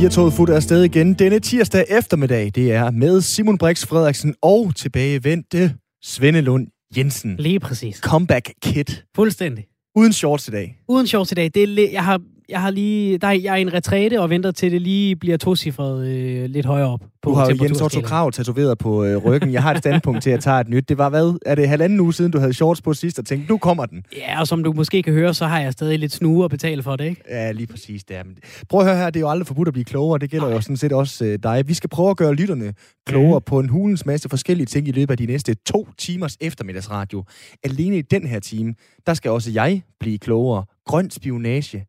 Firtoget fuldt af sted igen denne tirsdag eftermiddag. Det er med Simon Brix Frederiksen og tilbagevendte Svende Lund Jensen. Lige præcis. Comeback kit. Fuldstændig. Uden shorts i dag. Uden shorts i dag. Det er, jeg har jeg har lige, der er, jeg er i en retræte og venter til det lige bliver tocifret øh, lidt højere op. På du har jo Jens Otto Krav tatoveret på øh, ryggen. Jeg har et standpunkt til at tage et nyt. Det var hvad? Er det halvanden uge siden, du havde shorts på sidst og tænkte, nu kommer den? Ja, og som du måske kan høre, så har jeg stadig lidt snue at betale for det, ikke? Ja, lige præcis. Det er. Men prøv at høre her, det er jo aldrig forbudt at blive klogere. Det gælder Nej. jo sådan set også øh, dig. Vi skal prøve at gøre lytterne klogere mm. på en hulens masse forskellige ting i løbet af de næste to timers eftermiddagsradio. Alene i den her time, der skal også jeg blive klogere. Grøn spionage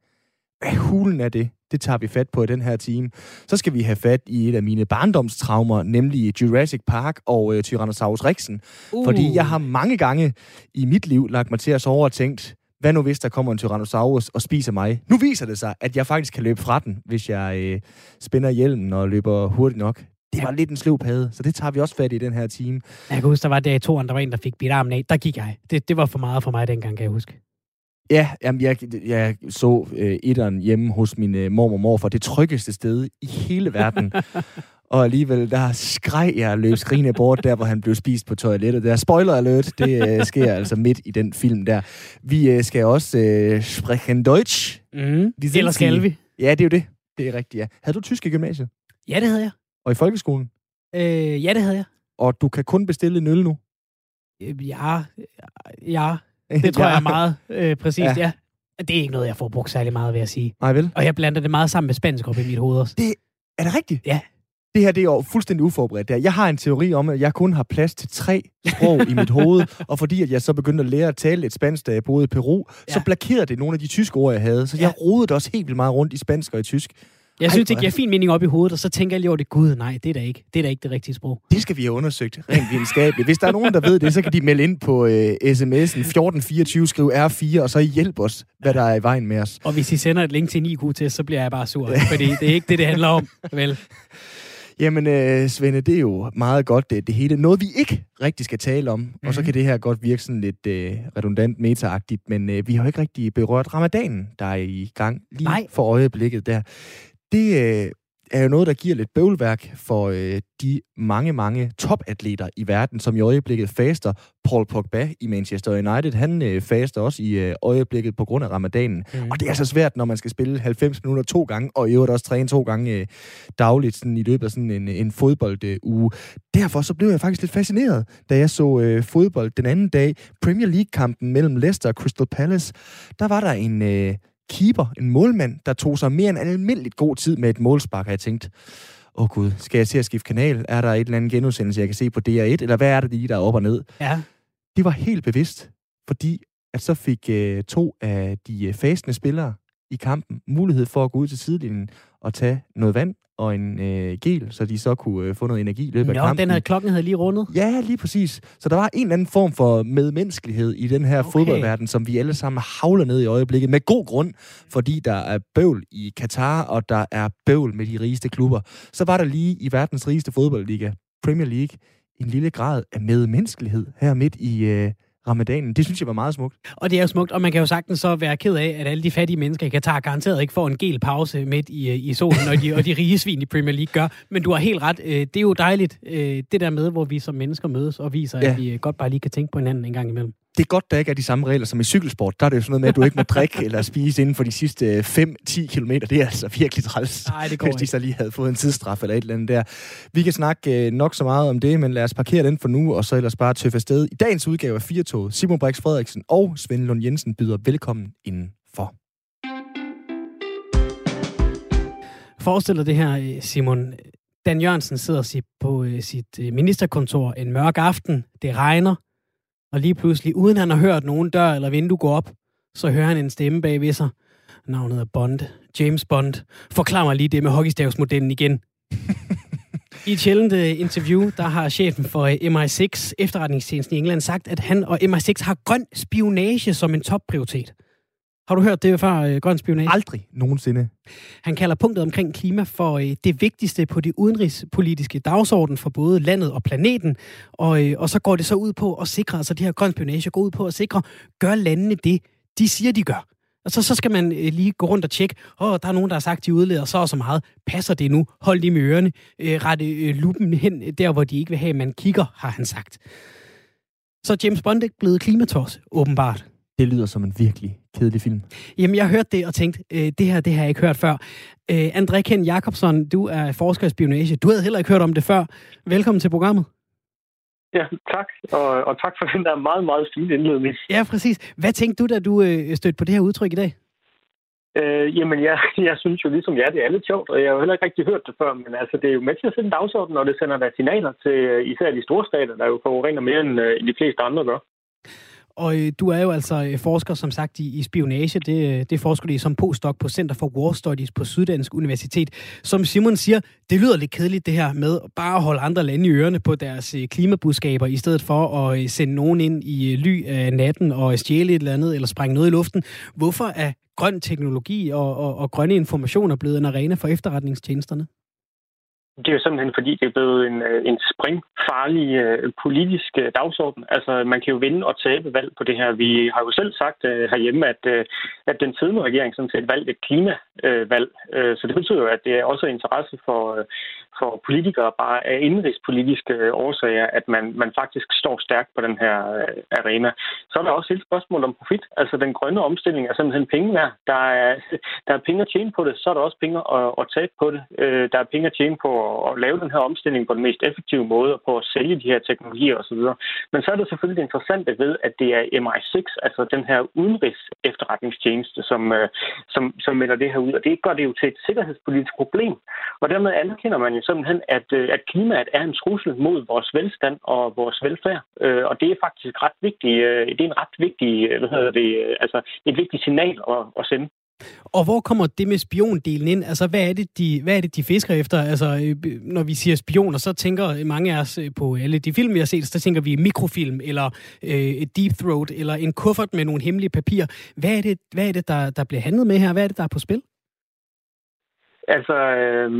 hvad hulen er det? Det tager vi fat på i den her time. Så skal vi have fat i et af mine barndomstraumer, nemlig Jurassic Park og øh, Tyrannosaurus Rexen. Uh. Fordi jeg har mange gange i mit liv lagt mig til at sove og tænkt, hvad nu hvis der kommer en Tyrannosaurus og spiser mig? Nu viser det sig, at jeg faktisk kan løbe fra den, hvis jeg øh, spænder hjelmen og løber hurtigt nok. Det var lidt en sløv pade, så det tager vi også fat i den her time. Jeg kan huske, der var der i toren, der var en, der fik bidt armen af. Der gik jeg. Det, det var for meget for mig dengang, kan jeg huske. Ja, jamen jeg, jeg så øh, etteren hjemme hos min øh, mormor og morfar. Det tryggeste sted i hele verden. og alligevel, der skreg jeg løb skrigende bort, der hvor han blev spist på toilettet. Der spoiler alert, det øh, sker altså midt i den film der. Vi øh, skal også øh, sprechen Deutsch. Mm. Eller skal vi? Ja, det er jo det. Det er rigtigt, ja. Havde du tysk i gymnasiet? Ja, det havde jeg. Og i folkeskolen? Øh, ja, det havde jeg. Og du kan kun bestille en øl nu? Øh, ja, ja. Det tror ja. jeg er meget øh, præcist, ja. ja. Det er ikke noget, jeg får brugt særlig meget, vil jeg sige. Nej, vel? Og jeg blander det meget sammen med spansk op i mit hoved også. Det, er det rigtigt? Ja. Det her det er jo fuldstændig uforberedt. Der. Jeg har en teori om, at jeg kun har plads til tre sprog i mit hoved, og fordi at jeg så begyndte at lære at tale et spansk, da jeg boede i Peru, ja. så blokerede det nogle af de tyske ord, jeg havde. Så ja. jeg rodede også helt vildt meget rundt i spansk og i tysk. Jeg Ej, synes, det giver fin mening op i hovedet, og så tænker jeg lige over det. Gud, nej, det er da ikke det, er da ikke det rigtige sprog. Det skal vi have undersøgt rent videnskabeligt. Hvis der er nogen, der ved det, så kan de melde ind på uh, sms'en 1424, skriv R4, og så hjælp os, hvad der er i vejen med os. Og hvis I sender et link til en IQ-test, så bliver jeg bare sur, fordi det er ikke det, det handler om. Vel? Jamen, øh, Svende, det er jo meget godt det, det hele. Noget, vi ikke rigtig skal tale om, mm-hmm. og så mhm. kan det her godt virke sådan lidt øh, redundant, metaagtigt, men øh, vi har jo ikke rigtig berørt ramadanen, der er i gang lige Nej. for øjeblikket der det øh, er jo noget, der giver lidt bøvlværk for øh, de mange, mange topatleter i verden, som i øjeblikket faster. Paul Pogba i Manchester United, han øh, faster også i øh, øjeblikket på grund af ramadanen. Mm. Og det er så svært, når man skal spille 90 minutter to gange, og i øvrigt også træne to gange øh, dagligt sådan, i løbet af sådan en, en fodbolduge. Derfor så blev jeg faktisk lidt fascineret, da jeg så øh, fodbold den anden dag. Premier League-kampen mellem Leicester og Crystal Palace. Der var der en... Øh, keeper, en målmand, der tog sig mere end almindeligt god tid med et målspark, og jeg tænkte, åh oh gud, skal jeg til at skifte kanal? Er der et eller andet genudsendelse, jeg kan se på DR1? Eller hvad er det lige, der er op og ned? Ja. Det var helt bevidst, fordi at så fik uh, to af de fasende spillere i kampen mulighed for at gå ud til sidelinjen og tage noget vand og en øh, gel, så de så kunne øh, få noget energi i løbet af kampen. den her klokken havde lige rundet? Ja, lige præcis. Så der var en eller anden form for medmenneskelighed i den her okay. fodboldverden, som vi alle sammen havler ned i øjeblikket, med god grund, fordi der er bøvl i Katar, og der er bøvl med de rigeste klubber. Så var der lige i verdens rigeste fodboldliga, Premier League, en lille grad af medmenneskelighed her midt i... Øh, ramadanen. Det synes jeg var meget smukt. Og det er jo smukt, og man kan jo sagtens så være ked af, at alle de fattige mennesker i Katar garanteret ikke får en gel pause midt i, øh, i solen, og de, og de rige svin i Premier League gør. Men du har helt ret. Øh, det er jo dejligt, øh, det der med, hvor vi som mennesker mødes og viser, ja. at vi godt bare lige kan tænke på hinanden en gang imellem det er godt, der ikke er de samme regler som i cykelsport. Der er det jo sådan noget med, at du ikke må drikke eller spise inden for de sidste 5-10 km. Det er altså virkelig træls, Nej, det går hvis de så lige havde fået en tidsstraf eller et eller andet der. Vi kan snakke øh, nok så meget om det, men lad os parkere den for nu, og så ellers bare tøffe afsted. I dagens udgave af Firtoget, Simon Brix Frederiksen og Svend Lund Jensen byder velkommen indenfor. Forestil dig det her, øh, Simon. Dan Jørgensen sidder på øh, sit ministerkontor en mørk aften. Det regner. Og lige pludselig, uden han har hørt nogen dør eller vindue gå op, så hører han en stemme bag ved sig. Navnet er Bond. James Bond. Forklar mig lige det med hockeystavsmodellen igen. I et sjældent uh, interview, der har chefen for uh, MI6, efterretningstjenesten i England, sagt, at han og MI6 har grøn spionage som en topprioritet. Har du hørt det før, øh, grøn spionage? Aldrig nogensinde. Han kalder punktet omkring klima for øh, det vigtigste på det udenrigspolitiske dagsorden for både landet og planeten. Og, øh, og så går det så ud på at sikre, altså det her grøn spionage går ud på at sikre, gør landene det, de siger, de gør. Og så, så skal man øh, lige gå rundt og tjekke, åh, oh, der er nogen, der har sagt, de udleder så og så meget. Passer det nu? Hold lige med ørerne. Øh, rette øh, lupen hen der, hvor de ikke vil have, man kigger, har han sagt. Så James Bond er blevet klimatos, åbenbart. Det lyder som en virkelig kedelig film. Jamen, jeg hørte det og tænkte, øh, det her det har jeg ikke hørt før. Øh, André Ken Jacobsen, du er forsker i spionage. Du havde heller ikke hørt om det før. Velkommen til programmet. Ja, tak. Og, og tak for den der meget, meget fine indledning. Ja, præcis. Hvad tænkte du, da du øh, stødte på det her udtryk i dag? Øh, jamen, jeg, jeg synes jo ligesom ja, det er lidt sjovt, og jeg har jo heller ikke rigtig hørt det før, men altså, det er jo med til at sætte en dagsorden, når det sender der signaler til øh, især de store stater, der jo forurener mere end, øh, end de fleste andre gør. Og øh, du er jo altså øh, forsker, som sagt, i, i spionage. Det, øh, det forsker du i som postdoc på Center for War Studies på Syddansk Universitet. Som Simon siger, det lyder lidt kedeligt det her med bare at holde andre lande i ørerne på deres øh, klimabudskaber, i stedet for at sende nogen ind i ly af natten og stjæle et eller andet, eller sprænge noget i luften. Hvorfor er grøn teknologi og, og, og grønne informationer blevet en arena for efterretningstjenesterne? Det er jo simpelthen fordi, det er blevet en, øh, en springfarlig øh, politisk øh, dagsorden. Altså, man kan jo vinde og tabe valg på det her. Vi har jo selv sagt øh, herhjemme, at, øh, at den siddende regering sådan set valgte et klimavalg. Øh, så det betyder jo, at det er også interesse for, øh, for politikere bare af indrigspolitiske øh, årsager, at man, man faktisk står stærkt på den her øh, arena. Så er der også et spørgsmål om profit. Altså, den grønne omstilling er simpelthen penge værd. Der er, der er penge at tjene på det, så er der også penge at, at tabe på det. Øh, der er penge at tjene på at lave den her omstilling på den mest effektive måde og på at sælge de her teknologier osv. Men så er det selvfølgelig det interessante ved, at det er MI6, altså den her udenrigs efterretningstjeneste, som, øh, som, som melder det her ud. Og det gør det jo til et sikkerhedspolitisk problem. Og dermed anerkender man jo simpelthen, at, øh, at klimaet er en trussel mod vores velstand og vores velfærd. Øh, og det er faktisk ret vigtigt. Det er en ret vigtig, hvad hedder det, altså et vigtigt signal at, at sende. Og hvor kommer det med spiondelen ind? Altså, hvad er det, de, hvad er det, de fisker efter? Altså, øh, når vi siger spioner, så tænker mange af os øh, på alle de film, vi har set, så tænker vi mikrofilm, eller øh, Deep Throat, eller en kuffert med nogle hemmelige papirer. Hvad er det, hvad er det der, der bliver handlet med her? Hvad er det, der er på spil? Altså, øh,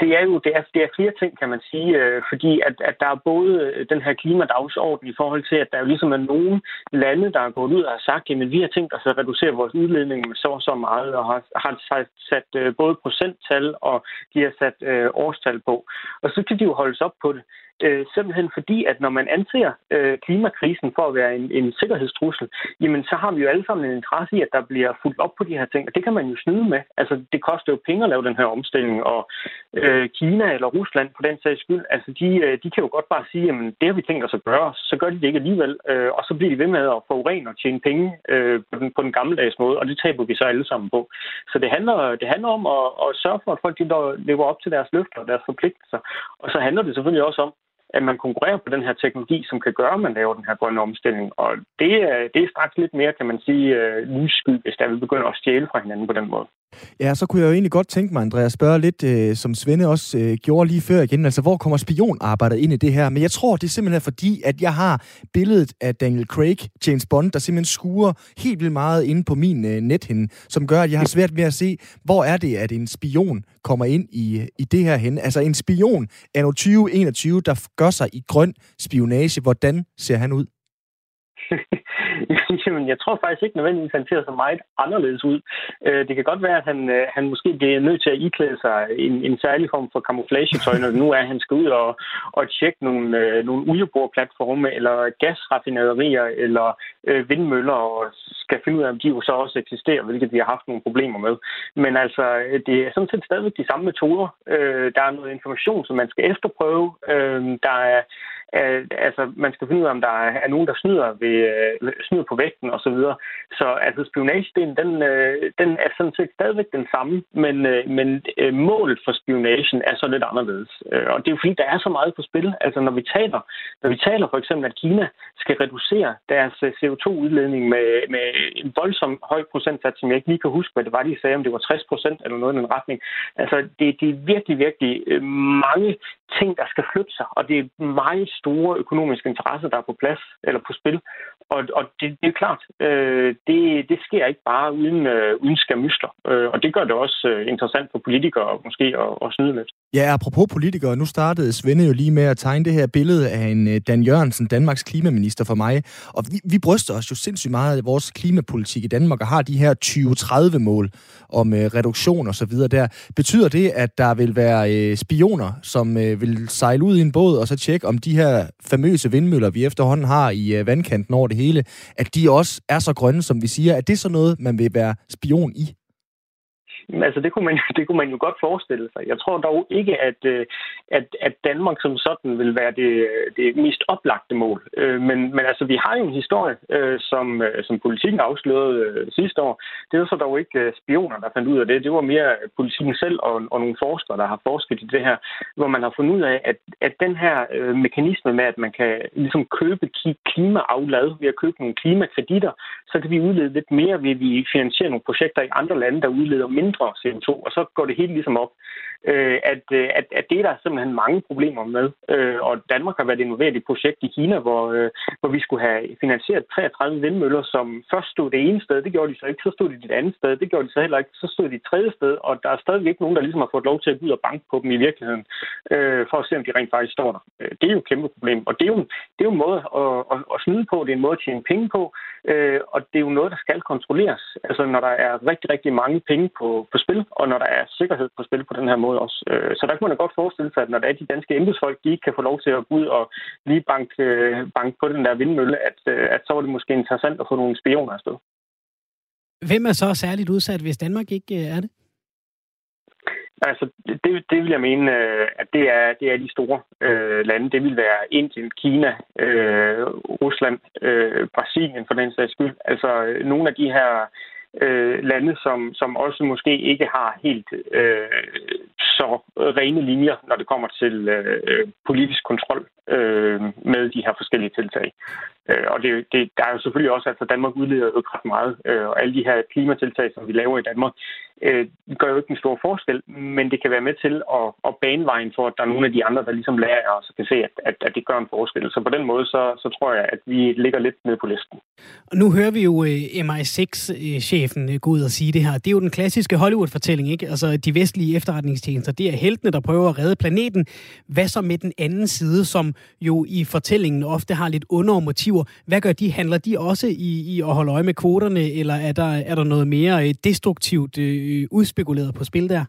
det er jo det er, det er flere ting, kan man sige, øh, fordi at, at der er både den her klimadagsorden i forhold til, at der jo ligesom er nogle lande, der er gået ud og har sagt, at vi har tænkt os at reducere vores udledning med så og så meget, og har, har sat, sat øh, både procenttal og de har sat øh, årstal på. Og så kan de jo holdes op på det. Øh, simpelthen fordi, at når man anser øh, klimakrisen for at være en, en sikkerhedstrussel, jamen så har vi jo alle sammen en interesse i, at der bliver fuldt op på de her ting, og det kan man jo snyde med. Altså, det koster jo penge at lave den her omstilling, og øh, Kina eller Rusland på den sags skyld, altså de, øh, de kan jo godt bare sige, jamen det har vi tænkt os at gøre, så gør de det ikke alligevel, øh, og så bliver de ved med at forurene og tjene penge øh, på, den, på den gammeldags måde, og det taber vi så alle sammen på. Så det handler, det handler om at, at sørge for, at folk de lever op til deres løfter og deres forpligtelser, og så handler det selvfølgelig også om, at man konkurrerer på den her teknologi, som kan gøre, at man laver den her grønne omstilling. Og det, er, det er straks lidt mere, kan man sige, øh, lyssky, hvis der vil begynde at stjæle fra hinanden på den måde. Ja, så kunne jeg jo egentlig godt tænke mig, Andreas, spørge lidt, øh, som Svende også øh, gjorde lige før igen, altså hvor kommer spionarbejdet ind i det her? Men jeg tror, det er simpelthen fordi, at jeg har billedet af Daniel Craig, James Bond, der simpelthen skuer helt vildt meget inde på min øh, nethinde, som gør, at jeg har svært ved at se, hvor er det, at en spion kommer ind i, øh, i det her hen. Altså en spion er 2021, der gør sig i grøn spionage. Hvordan ser han ud? Jamen, jeg tror faktisk ikke nødvendigvis, at han ser så meget anderledes ud. Øh, det kan godt være, at han, øh, han måske bliver nødt til at iklæde sig en, en særlig form for camouflagetøj, når nu er, at han skal ud og, og tjekke nogle, øh, nogle olieboreplatforme, eller gasraffinaderier, eller øh, vindmøller, og skal finde ud af, om de jo så også eksisterer, hvilket vi har haft nogle problemer med. Men altså, øh, det er sådan set stadigvæk de samme metoder. Øh, der er noget information, som man skal efterprøve. Øh, der er altså, man skal finde ud af, om der er nogen, der snyder, ved, øh, snyder på vægten osv. Så, videre. så altså, spionagedelen, den, øh, den er sådan set stadigvæk den samme, men, øh, men øh, målet for spionagen er så lidt anderledes. Øh, og det er jo fordi, der er så meget på spil. Altså, når vi taler, når vi taler for eksempel, at Kina skal reducere deres øh, CO2-udledning med, med en voldsom høj procentsats, som jeg ikke lige kan huske, hvad det var, de sagde, om det var 60 procent eller noget i den retning. Altså, det, det er virkelig, virkelig øh, mange ting, der skal flytte sig, og det er meget store økonomiske interesser, der er på plads eller på spil. Og, og det, det er klart, øh, det, det sker ikke bare uden, øh, uden skamysler. Øh, og det gør det også øh, interessant for politikere måske at, at snyde lidt. Ja, apropos politikere, nu startede Svende jo lige med at tegne det her billede af en øh, Dan Jørgensen, Danmarks klimaminister for mig. Og vi, vi bryster os jo sindssygt meget af vores klimapolitik i Danmark og har de her 2030-mål om øh, reduktion og så videre der. Betyder det, at der vil være øh, spioner, som øh, vil sejle ud i en båd og så tjekke, om de her famøse vindmøller, vi efterhånden har i øh, vandkanten over det hele, at de også er så grønne, som vi siger? Er det så noget, man vil være spion i? Altså, det kunne, man, det kunne man jo godt forestille sig. Jeg tror dog ikke, at, øh, at, at Danmark som sådan vil være det, det mest oplagte mål. Øh, men, men altså, vi har jo en historie, øh, som, som politikken afslørede sidste år. Det var så dog ikke spioner, der fandt ud af det. Det var mere politikken selv og, og nogle forskere, der har forsket i det her, hvor man har fundet ud af, at, at den her mekanisme med, at man kan ligesom købe klimaaflad ved at købe nogle klimakreditter, så kan vi udlede lidt mere ved, at vi finansierer nogle projekter i andre lande, der udleder mindre mindre CO2, og så går det helt ligesom op øh, at, øh, at, at det er der simpelthen mange problemer med. Øh, og Danmark har været involveret i et projekt i Kina, hvor, øh, hvor vi skulle have finansieret 33 vindmøller, som først stod det ene sted, det gjorde de så ikke, så stod de det andet sted, det gjorde de så heller ikke, så stod de et tredje sted, og der er stadigvæk ikke nogen, der ligesom har fået lov til at gå ud og banke på dem i virkeligheden, øh, for at se, om de rent faktisk står der. Øh, det er jo et kæmpe problem, og det er jo, det er jo en måde at, at, at snyde på, det er en måde at tjene penge på, øh, og det er jo noget, der skal kontrolleres. Altså når der er rigtig, rigtig mange penge på, på spil, og når der er sikkerhed på spil på den her måde også. Øh, så der kan man da godt forestille sig, at når der er de danske embedsfolk, de ikke kan få lov til at gå ud og lige banke, øh, banke på den der vindmølle, at, øh, at så var det måske interessant at få nogle spioner afsted. Hvem er så særligt udsat, hvis Danmark ikke er det? Altså, det, det vil jeg mene, at det er, det er de store øh, lande. Det vil være Indien, Kina, øh, Rusland, øh, Brasilien for den sags skyld. Altså, nogle af de her øh, Øh, lande, som, som også måske ikke har helt øh, så rene linjer, når det kommer til øh, politisk kontrol øh, med de her forskellige tiltag. Øh, og det, det, der er jo selvfølgelig også, at altså Danmark udleder jo ret meget, øh, og alle de her klimatiltag, som vi laver i Danmark, øh, gør jo ikke en stor forskel, men det kan være med til at, at bane vejen for, at der er nogle af de andre, der ligesom lærer os og kan se, at, at, at det gør en forskel. Så på den måde, så, så tror jeg, at vi ligger lidt nede på listen. Og nu hører vi jo øh, MI6-chefen øh, øh, gå ud og sige det her. Det er jo den klassiske Hollywood-fortælling, ikke? Altså, de vestlige efterretningstjenester, det er heltene, der prøver at redde planeten. Hvad så med den anden side, som jo i fortællingen ofte har lidt under rådgiver, Hvad gør de? Handler de også i, i at holde øje med kvoterne, eller er der, er der noget mere øh, destruktivt øh, udspekuleret på spil der?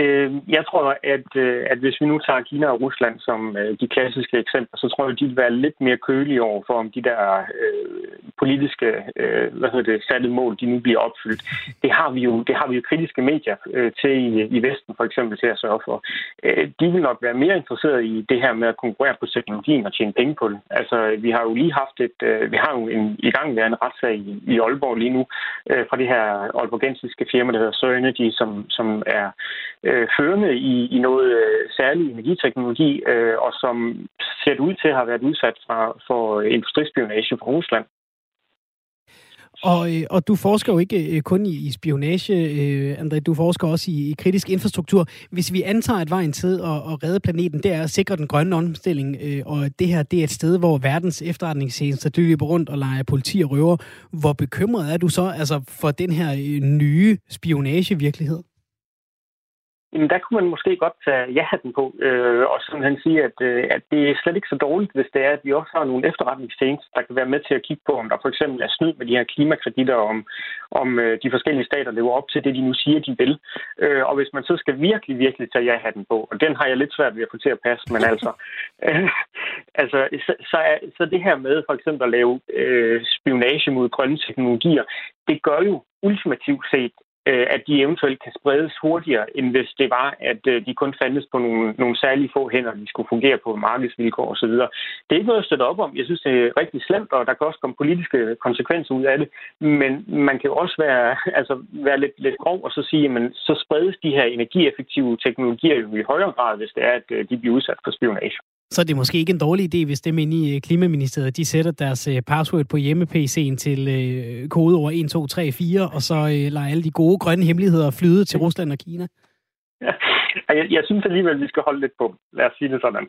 Øh, jeg tror, at, øh, at hvis vi nu tager Kina og Rusland som øh, de klassiske eksempler, så tror jeg, de vil være lidt mere kølige over for, om de der øh, politiske øh, hvad hedder det, satte mål, de nu bliver opfyldt. Det har vi jo, det har vi jo kritiske medier øh, til i, i Vesten for eksempel til at sørge for. Øh, de vil nok være mere interesserede i det her med at konkurrere på teknologien og tjene penge på det. Altså, vi har jo lige haft et, øh, vi har jo en i gang været en retssag i, i Aalborg lige nu øh, fra det her aalborgensiske firma, der hedder Soenergy, som, som er øh, førende i, i noget øh, særlig energiteknologi, øh, og som ser ud til at have været udsat for, for industrispionage fra Rusland. Og, øh, og du forsker jo ikke øh, kun i, spionage, øh, André, du forsker også i, i kritisk infrastruktur. Hvis vi antager, at vejen til at, at redde planeten, det er at sikre den grønne omstilling, øh, og det her det er et sted, hvor verdens efterretningstjenester de løber rundt og leger politi og røver. Hvor bekymret er du så altså, for den her nye spionagevirkelighed? Jamen, der kunne man måske godt tage ja-hatten på, øh, og simpelthen sige, at, øh, at det er slet ikke så dårligt, hvis det er, at vi også har nogle efterretningstjenester, der kan være med til at kigge på, om der for eksempel er snyd med de her klimakreditter, om, om øh, de forskellige stater lever op til det, de nu siger, de vil. Øh, og hvis man så skal virkelig, virkelig tage ja-hatten på, og den har jeg lidt svært ved at få til at passe, men altså, øh, altså så, så, er, så det her med for eksempel at lave øh, spionage mod grønne teknologier, det gør jo ultimativt set, Øh, at de eventuelt kan spredes hurtigere, end hvis det var, at øh, de kun fandtes på nogle, nogle særlige få hænder, de skulle fungere på markedsvilkår osv. Det er ikke noget at støtte op om. Jeg synes, det er rigtig slemt, og der kan også komme politiske konsekvenser ud af det. Men man kan jo også være, altså, være lidt, lidt grov og så sige, at så spredes de her energieffektive teknologier jo i højere grad, hvis det er, at øh, de bliver udsat for spionage så er det måske ikke en dårlig idé, hvis dem inde i øh, Klimaministeriet, de sætter deres øh, password på hjemme-PC'en til øh, kodeord 1, 2, 3, 4, og så øh, lader alle de gode grønne hemmeligheder flyde til Rusland og Kina. Ja, jeg, jeg synes alligevel, vi skal holde lidt på. Lad os sige det sådan.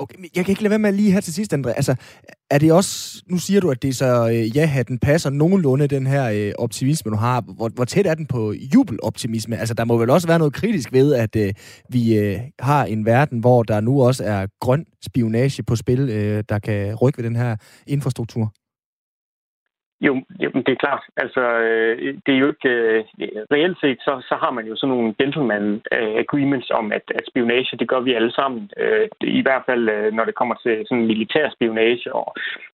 Okay, jeg kan ikke lade være med lige her til sidst, André. Altså, er det også, nu siger du, at det er så, øh, ja, den passer nogenlunde, den her øh, optimisme, du har. Hvor, hvor tæt er den på jubeloptimisme? Altså, der må vel også være noget kritisk ved, at øh, vi øh, har en verden, hvor der nu også er grøn spionage på spil, øh, der kan rykke ved den her infrastruktur. Jo, jamen, det er klart. Altså, øh, det er jo ikke... Øh, reelt set, så, så har man jo sådan nogle gentleman øh, agreements om, at, at spionage, det gør vi alle sammen. Øh, I hvert fald, øh, når det kommer til sådan militær spionage og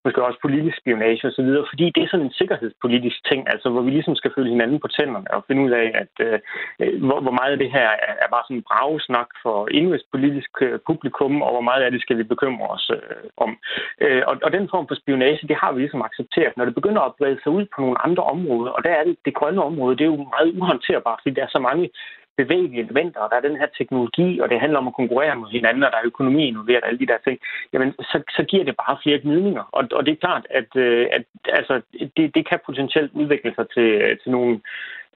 måske også politisk spionage osv., fordi det er sådan en sikkerhedspolitisk ting, altså hvor vi ligesom skal følge hinanden på tænderne og finde ud af, at øh, hvor, hvor meget af det her er, er bare sådan bragesnak for indrigspolitisk publikum, og hvor meget af det skal vi bekymre os om. Øh, og, og den form for spionage, det har vi ligesom accepteret. Når det begynder at brede sig ud på nogle andre områder. Og der er det, det grønne område, det er jo meget uhåndterbart, fordi der er så mange bevægelige elementer, og der er den her teknologi, og det handler om at konkurrere med hinanden, og der er økonomi involveret, og alle de der ting, jamen, så, så giver det bare flere gnidninger. Og, og det er klart, at, øh, at altså, det, det kan potentielt udvikle sig til, øh, til nogle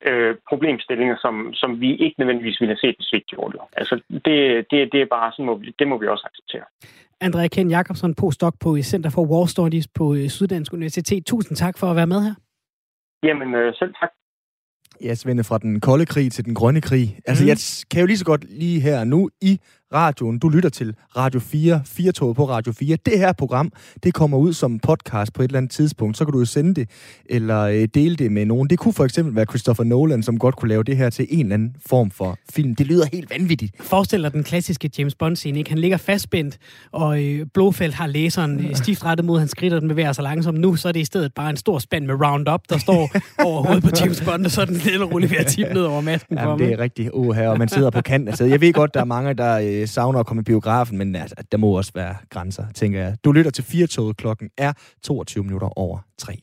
øh, problemstillinger, som, som vi ikke nødvendigvis ville have set, hvis vi ikke gjorde det. Altså, det, det, det er bare sådan, må vi, det må vi også acceptere. Andrea Ken Jacobsen, postdoc på Center for War Studies på øh, Syddansk Universitet. Tusind tak for at være med her. Jamen, øh, selv tak. Ja, Svende, fra den kolde krig til den grønne krig. Altså, mm. jeg kan jo lige så godt lige her nu i radioen. Du lytter til Radio 4, 4 tog på Radio 4. Det her program, det kommer ud som podcast på et eller andet tidspunkt. Så kan du jo sende det eller øh, dele det med nogen. Det kunne for eksempel være Christopher Nolan, som godt kunne lave det her til en eller anden form for film. Det lyder helt vanvittigt. Forestil dig den klassiske James Bond-scene. Ikke? Han ligger fastspændt, og øh, Blofeld har læseren øh, stift rettet mod hans skridt, og den bevæger sig langsomt. Nu så er det i stedet bare en stor spand med Roundup, der står over hovedet på James Bond, og så er den lille roligt ved at tippe ned over masken Jamen, for det er rigtig uh, her, og man sidder på kanten. Altså, jeg ved godt, der er mange, der øh, savner at komme i biografen, men altså, der må også være grænser, tænker jeg. Du lytter til 4 klokken er 22 minutter over 3.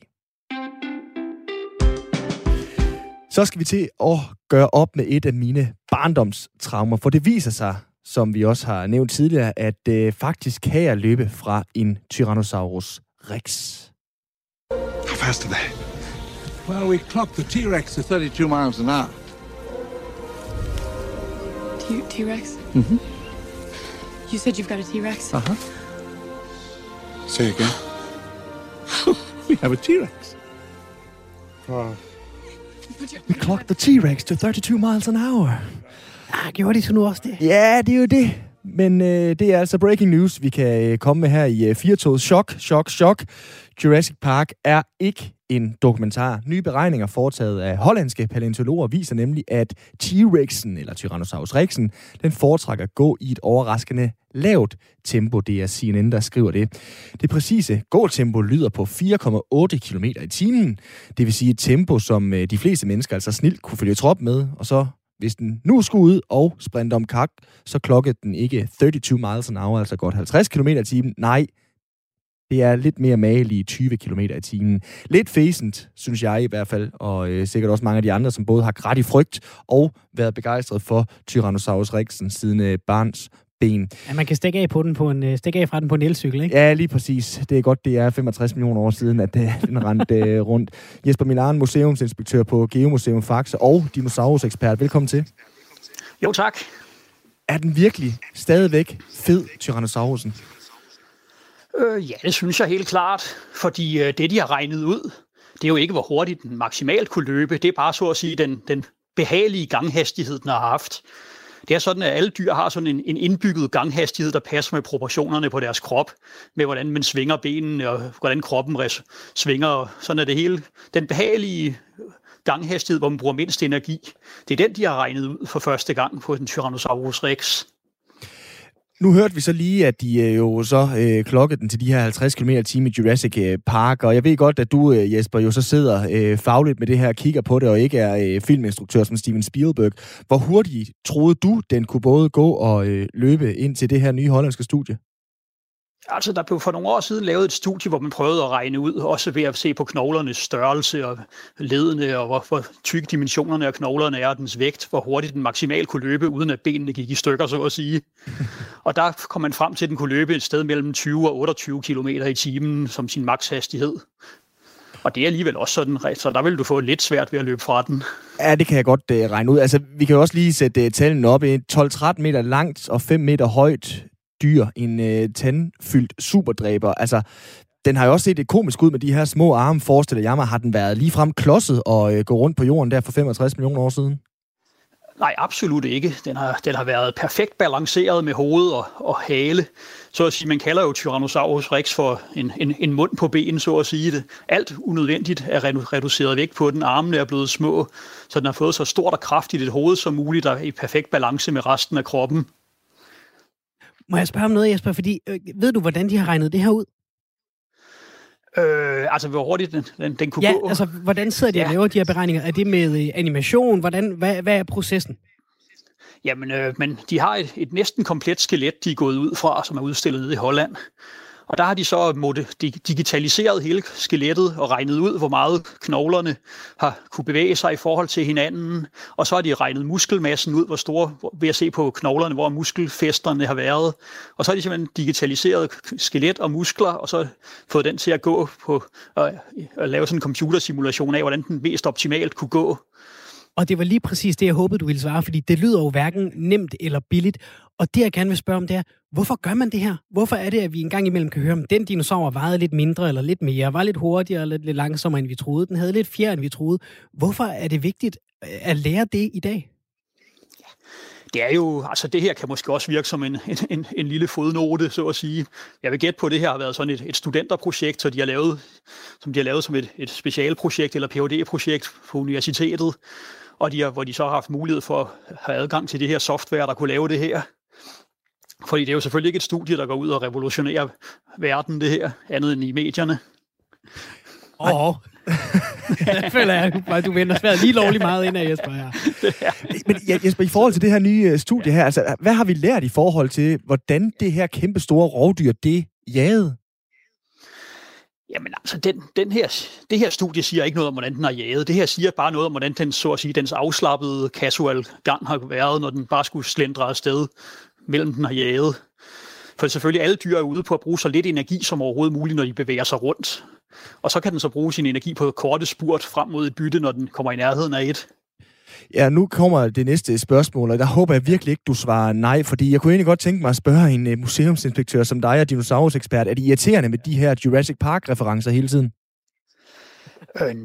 Så skal vi til at gøre op med et af mine barndomstraumer, for det viser sig, som vi også har nævnt tidligere, at øh, faktisk kan jeg løbe fra en Tyrannosaurus rex. How fast are they? Well, we clocked the T-Rex to 32 miles an hour. T-Rex? Mm-hmm. You said you've got a T-Rex? Uh-huh. Say again. we have a T-Rex. Uh, we clocked the T-Rex to 32 miles an hour. Ah, gjorde de så nu også det? Ja, det er jo det. Men øh, det er altså breaking news, vi kan øh, komme med her i øh, Firtoget. Chok, chok, chok. Jurassic Park er ikke en dokumentar. Nye beregninger foretaget af hollandske paleontologer viser nemlig, at T-Rexen, eller Tyrannosaurus rexen, den foretrækker at gå i et overraskende lavt tempo. Det er CNN, der skriver det. Det præcise gåtempo lyder på 4,8 km i timen. Det vil sige et tempo, som øh, de fleste mennesker altså snilt kunne følge trop med, og så hvis den nu skulle ud og sprinte om kak, så klokkede den ikke 32 miles an hour, altså godt 50 km i timen. Nej, det er lidt mere magelige 20 km i timen. Lidt fæsent, synes jeg i hvert fald, og øh, sikkert også mange af de andre, som både har grædt i frygt og været begejstret for Tyrannosaurus rexen siden øh, barns ben. Ja, man kan stikke af, på den på en, øh, stikke af fra den på en elcykel, ikke? Ja, lige præcis. Det er godt, det er 65 millioner år siden, at øh, den rendte øh, rundt. Jesper Milan, museumsinspektør på Geomuseum Faxe og dinosaurus-ekspert. Velkommen til. Jo, tak. Er den virkelig stadigvæk fed, Tyrannosaurusen? Øh, ja, det synes jeg helt klart, fordi øh, det, de har regnet ud, det er jo ikke, hvor hurtigt den maksimalt kunne løbe. Det er bare så at sige den, den behagelige ganghastighed, den har haft. Det er sådan, at alle dyr har sådan en, en indbygget ganghastighed, der passer med proportionerne på deres krop, med hvordan man svinger benene og hvordan kroppen res, svinger. Sådan er det hele. Den behagelige ganghastighed, hvor man bruger mindst energi, det er den, de har regnet ud for første gang på den Tyrannosaurus rex. Nu hørte vi så lige, at de øh, jo så øh, klokkede den til de her 50 km i i Jurassic øh, Park, og jeg ved godt, at du, øh, Jesper, jo så sidder øh, fagligt med det her, kigger på det, og ikke er øh, filminstruktør som Steven Spielberg. Hvor hurtigt troede du, den kunne både gå og øh, løbe ind til det her nye hollandske studie? Altså, der blev for nogle år siden lavet et studie, hvor man prøvede at regne ud, også ved at se på knoglernes størrelse og ledene, og hvor, hvor tykke dimensionerne af knoglerne er, og dens vægt, hvor hurtigt den maksimalt kunne løbe, uden at benene gik i stykker, så at sige. og der kom man frem til, at den kunne løbe et sted mellem 20 og 28 km i timen som sin makshastighed. Og det er alligevel også sådan, så der vil du få lidt svært ved at løbe fra den. Ja, det kan jeg godt uh, regne ud. Altså, vi kan jo også lige sætte uh, tallene op. 12-13 meter langt og 5 meter højt dyr, en øh, tandfyldt superdræber. Altså, den har jo også set et komisk ud med de her små arme, forestiller jeg mig. Har den været lige frem klodset og øh, gå rundt på jorden der for 65 millioner år siden? Nej, absolut ikke. Den har, den har været perfekt balanceret med hoved og, og hale. Så at sige, man kalder jo Tyrannosaurus rex for en, en, en mund på ben, så at sige det. Alt unødvendigt er reduceret væk på den. Armene er blevet små, så den har fået så stort og kraftigt et hoved som muligt, der er i perfekt balance med resten af kroppen. Må jeg spørge om noget, Jesper? Fordi, øh, ved du, hvordan de har regnet det her ud? Øh, altså, hvor hurtigt den, den, den kunne ja, gå. altså, hvordan sidder de ja. og laver de her beregninger? Er det med øh, animation? Hvordan, hvad, hvad er processen? Jamen, øh, men de har et, et næsten komplet skelet, de er gået ud fra, som er udstillet i Holland. Og der har de så måtte digitaliseret hele skelettet og regnet ud, hvor meget knoglerne har kunne bevæge sig i forhold til hinanden. Og så har de regnet muskelmassen ud, hvor store, ved at se på knoglerne, hvor muskelfesterne har været. Og så har de simpelthen digitaliseret skelet og muskler, og så fået den til at gå på at, at lave sådan en computersimulation af, hvordan den mest optimalt kunne gå. Og det var lige præcis det, jeg håbede, du ville svare, fordi det lyder jo hverken nemt eller billigt. Og det, jeg gerne vil spørge om, det er, hvorfor gør man det her? Hvorfor er det, at vi en gang imellem kan høre, om den dinosaur vejede lidt mindre eller lidt mere, var lidt hurtigere eller lidt, langsommere, end vi troede, den havde lidt fjer, end vi troede. Hvorfor er det vigtigt øh, at lære det i dag? det er jo, altså det her kan måske også virke som en, en, en, en lille fodnote, så at sige. Jeg vil gætte på, at det her har været sådan et, et studenterprojekt, så de har lavet, som de har lavet som et, et specialprojekt eller Ph.D.-projekt på universitetet og de har, hvor de så har haft mulighed for at have adgang til det her software, der kunne lave det her. Fordi det er jo selvfølgelig ikke et studie, der går ud og revolutionerer verden, det her, andet end i medierne. Åh, oh. jeg føler, at du vender svært lige lovligt meget ind af Jesper her. Men Jesper, i forhold til det her nye øh, studie her, altså, hvad har vi lært i forhold til, hvordan det her kæmpe store rovdyr, det jagede? Jamen altså, den, den her, det her studie siger ikke noget om, hvordan den har jaget. Det her siger bare noget om, hvordan den, så at sige, dens afslappede casual gang har været, når den bare skulle slendre afsted mellem den har jaget. For selvfølgelig alle dyr er ude på at bruge så lidt energi som overhovedet muligt, når de bevæger sig rundt. Og så kan den så bruge sin energi på korte spurt frem mod et bytte, når den kommer i nærheden af et. Ja, nu kommer det næste spørgsmål, og der håber jeg virkelig ikke, du svarer nej, fordi jeg kunne egentlig godt tænke mig at spørge en uh, museumsinspektør som dig og dinosaurusekspert, er det irriterende med de her Jurassic Park-referencer hele tiden? Øh,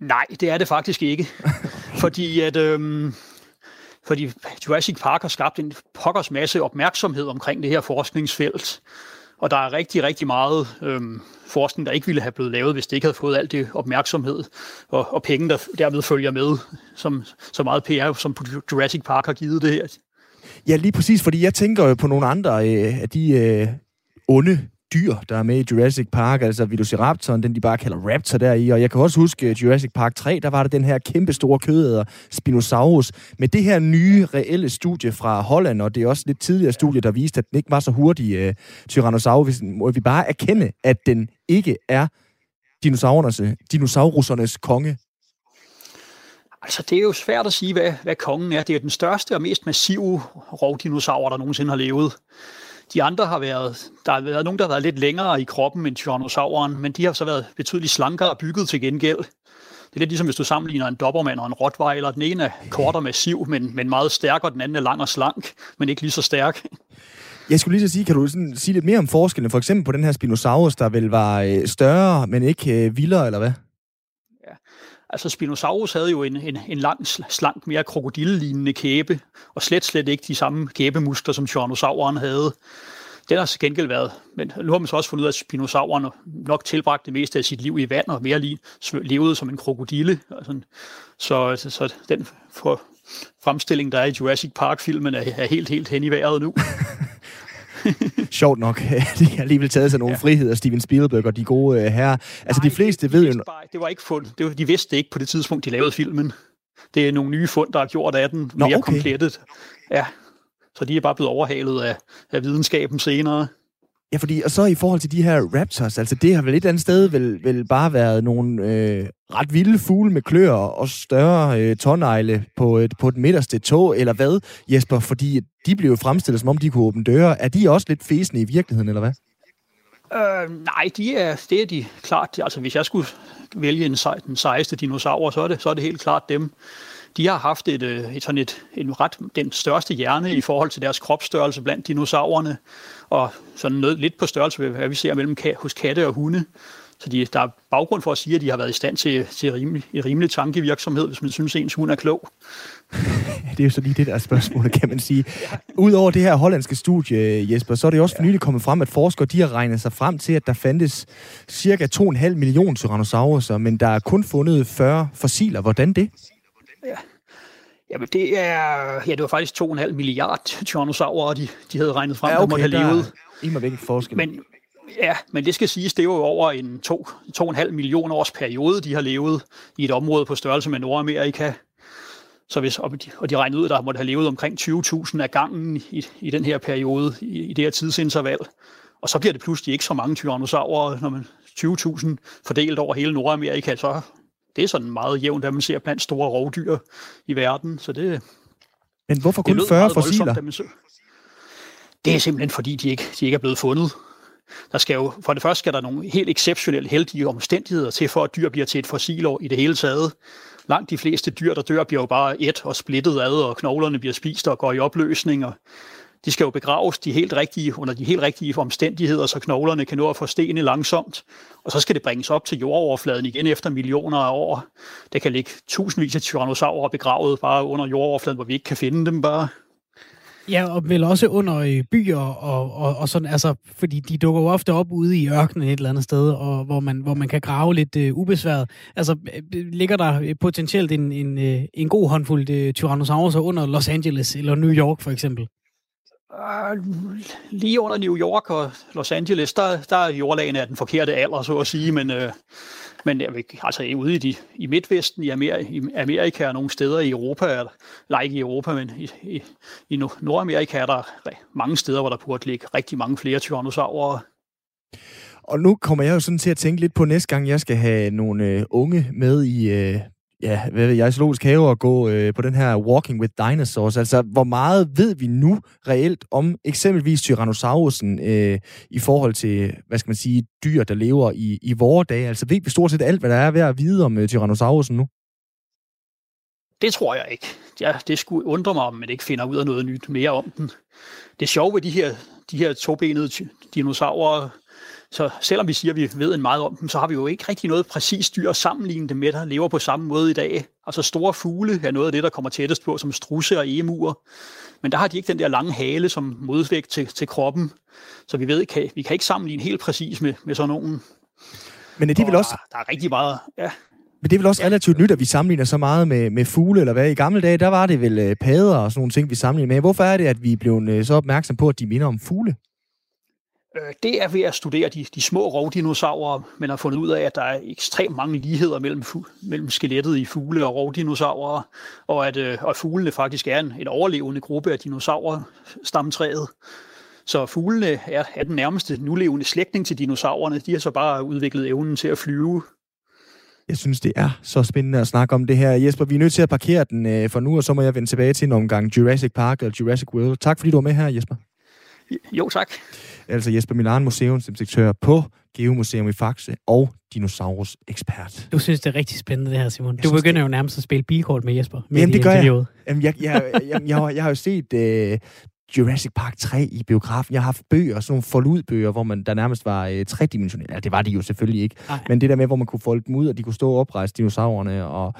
nej, det er det faktisk ikke. fordi at... Øh, fordi Jurassic Park har skabt en pokkers masse opmærksomhed omkring det her forskningsfelt. Og der er rigtig, rigtig meget øhm, forskning, der ikke ville have blevet lavet, hvis det ikke havde fået alt det opmærksomhed og, og penge, der dermed følger med, som så meget PR, som Jurassic Park har givet det her. Ja, lige præcis, fordi jeg tænker jo på nogle andre øh, de øh, onde dyr, der er med i Jurassic Park, altså Velociraptoren, den de bare kalder Raptor deri, og jeg kan også huske øh, Jurassic Park 3, der var der den her kæmpe store kødæder, Spinosaurus. Med det her nye, reelle studie fra Holland, og det er også lidt tidligere studie, der viste, at den ikke var så hurtig, øh, uh, Tyrannosaurus, må vi bare erkende, at den ikke er dinosaurernes, dinosaurusernes konge. Altså, det er jo svært at sige, hvad, hvad kongen er. Det er den største og mest massive rovdinosaur, der nogensinde har levet. De andre har været, der har været nogen, der har været lidt længere i kroppen end tyrannosauren, men de har så været betydeligt slankere og bygget til gengæld. Det er lidt ligesom, hvis du sammenligner en Dobermann og en Rottweiler. Den ene er kort og massiv, men, men meget stærk, og den anden er lang og slank, men ikke lige så stærk. Jeg skulle lige så sige, kan du sådan sige lidt mere om forskellen? For eksempel på den her Spinosaurus, der vel var øh, større, men ikke øh, vildere, eller hvad? Altså Spinosaurus havde jo en, en, en lang, slank, mere krokodillelignende kæbe, og slet slet ikke de samme kæbemuskler, som Tyrannosauren havde. Den har til gengæld været, men nu har man så også fundet ud af, at Spinosauren nok tilbragte det meste af sit liv i vand, og mere lige levede som en krokodille. Altså, så, så, så den for fremstilling, der er i Jurassic Park-filmen, er, er helt, helt hen i vejret nu. Sjovt nok, de har alligevel taget sig nogle ja. friheder, Steven Spielberg og de gode uh, herrer. Altså, Nej, de fleste det, ved jo... Bare, det var ikke fund. Det var, de vidste ikke på det tidspunkt, de lavede filmen. Det er nogle nye fund, der har gjort af den Nå, mere okay. komplettet. Ja, så de er bare blevet overhalet af, af videnskaben senere. Ja, fordi, og så i forhold til de her raptors, altså det har vel et eller andet sted vel, vel bare været nogle øh, ret vilde fugle med klør og større øh, tårnegle på et, på et midterste tog, eller hvad, Jesper? Fordi de blev jo fremstillet, som om de kunne åbne døre. Er de også lidt fæsende i virkeligheden, eller hvad? Øh, nej, de er, det er de klart. Altså, hvis jeg skulle vælge en, den sejeste dinosaur, så er det, så er det helt klart dem. de har haft et, øh, et sådan et, en ret, den største hjerne i forhold til deres kropsstørrelse blandt dinosaurerne, og sådan noget lidt på størrelse med, hvad vi ser mellem hos katte og hunde. Så de, der er baggrund for at sige, at de har været i stand til, til rimelig, rimelig tankevirksomhed, hvis man synes, ens hund er klog. det er jo så lige det der spørgsmål, kan man sige. Udover det her hollandske studie, Jesper, så er det også for nylig kommet frem, at forskere de har regnet sig frem til, at der fandtes cirka 2,5 millioner tyrannosauruser, men der er kun fundet 40 fossiler. Hvordan det? Ja. Jamen, det er, ja, det var faktisk 2,5 milliard tyrannosaurer, de, de havde regnet frem, ja, okay, der måtte have levet. Der er forskel. Men, Ja, men det skal siges, det er jo over en 2,5 millioner års periode, de har levet i et område på størrelse med Nordamerika. Så hvis, og, de, og de regnede ud, at der måtte have levet omkring 20.000 af gangen i, i den her periode, i, i det her tidsinterval. Og så bliver det pludselig ikke så mange tyrannosaurer, når man 20.000 fordelt over hele Nordamerika, så det er sådan meget jævnt, at man ser blandt store rovdyr i verden. Så det, Men hvorfor kun 40 fossiler? Voldsomt, det er simpelthen fordi, de ikke, de ikke er blevet fundet. Der skal jo, for det første skal der nogle helt exceptionelle heldige omstændigheder til, for at dyr bliver til et fossilår i det hele taget. Langt de fleste dyr, der dør, bliver jo bare et og splittet ad, og knoglerne bliver spist og går i opløsning, og de skal jo begraves de helt rigtige, under de helt rigtige omstændigheder, så knoglerne kan nå at forstene langsomt. Og så skal det bringes op til jordoverfladen igen efter millioner af år. Der kan ligge tusindvis af tyrannosaurer begravet bare under jordoverfladen, hvor vi ikke kan finde dem bare. Ja, og vel også under øh, byer og, og, og sådan, altså, fordi de dukker jo ofte op ude i ørkenen et eller andet sted, og hvor man, hvor man kan grave lidt øh, ubesværet. Altså, øh, ligger der øh, potentielt en, en, en god håndfuld øh, Tyrannosaurus under Los Angeles eller New York for eksempel? Øh, lige under New York og Los Angeles, der, der er jordlagene af den forkerte alder, så at sige, men, øh, men jeg altså ude i, de, i Midtvesten, i Amerika, i Amerika og nogle steder i Europa, eller ikke i Europa, men i, i, i Nordamerika er der mange steder, hvor der burde ligge rigtig mange flere tyrannosaurer. Og nu kommer jeg jo sådan til at tænke lidt på næste gang, jeg skal have nogle øh, unge med i, øh, ja, hvad ved jeg, zoologisk have og gå øh, på den her Walking with Dinosaurs. Altså, hvor meget ved vi nu reelt om eksempelvis Tyrannosaurusen øh, i forhold til, hvad skal man sige, dyr, der lever i, i vore dage? Altså, ved vi stort set alt, hvad der er ved at vide om øh, Tyrannosaurusen nu? Det tror jeg ikke. Ja, det skulle undre mig, om man ikke finder ud af noget nyt mere om den. Det sjove ved de her, de her tobenede dinosaurer, så selvom vi siger, at vi ved en meget om dem, så har vi jo ikke rigtig noget præcist dyr at sammenligne dem med, der lever på samme måde i dag. Altså store fugle er noget af det, der kommer tættest på, som strusse og emuer. Men der har de ikke den der lange hale som modvægt til, til kroppen. Så vi ved kan, vi kan ikke sammenligne helt præcis med, med sådan nogen. Men er det vel også... Der, der er rigtig meget... Ja. Men det er vel også relativt nyt, at vi sammenligner så meget med, med fugle, eller hvad? I gamle dage, der var det vel øh, padder og sådan nogle ting, vi sammenligner med. Hvorfor er det, at vi blevet øh, så opmærksom på, at de minder om fugle? Øh, det er ved at studere de, de små rovdinosaurer, men har fundet ud af, at der er ekstremt mange ligheder mellem, mellem skelettet i fugle og rovdinosaurer, og at, øh, og fuglene faktisk er en, en overlevende gruppe af dinosaurer stamtræet. Så fuglene er, er den nærmeste nulevende slægtning til dinosaurerne. De har så bare udviklet evnen til at flyve. Jeg synes, det er så spændende at snakke om det her. Jesper, vi er nødt til at parkere den øh, for nu, og så må jeg vende tilbage til en omgang Jurassic Park eller Jurassic World. Tak fordi du var med her, Jesper. Jo, tak. Altså Jesper Milan, museumsinspektør på Geomuseum i Faxe og dinosaurus ekspert. Du synes, det er rigtig spændende det her, Simon. Du begynder det... jo nærmest at spille bilkort med Jesper. Jamen, det gør jeg. Jamen, jeg, jeg, jeg, jeg, jeg, har, jeg har jo set uh, Jurassic Park 3 i biografen. Jeg har haft bøger, sådan nogle foldudbøger, hvor man, der nærmest var uh, tredimensionelle. Ja, det var de jo selvfølgelig ikke. Ej. Men det der med, hvor man kunne folde dem ud, og de kunne stå og oprejse dinosaurerne, og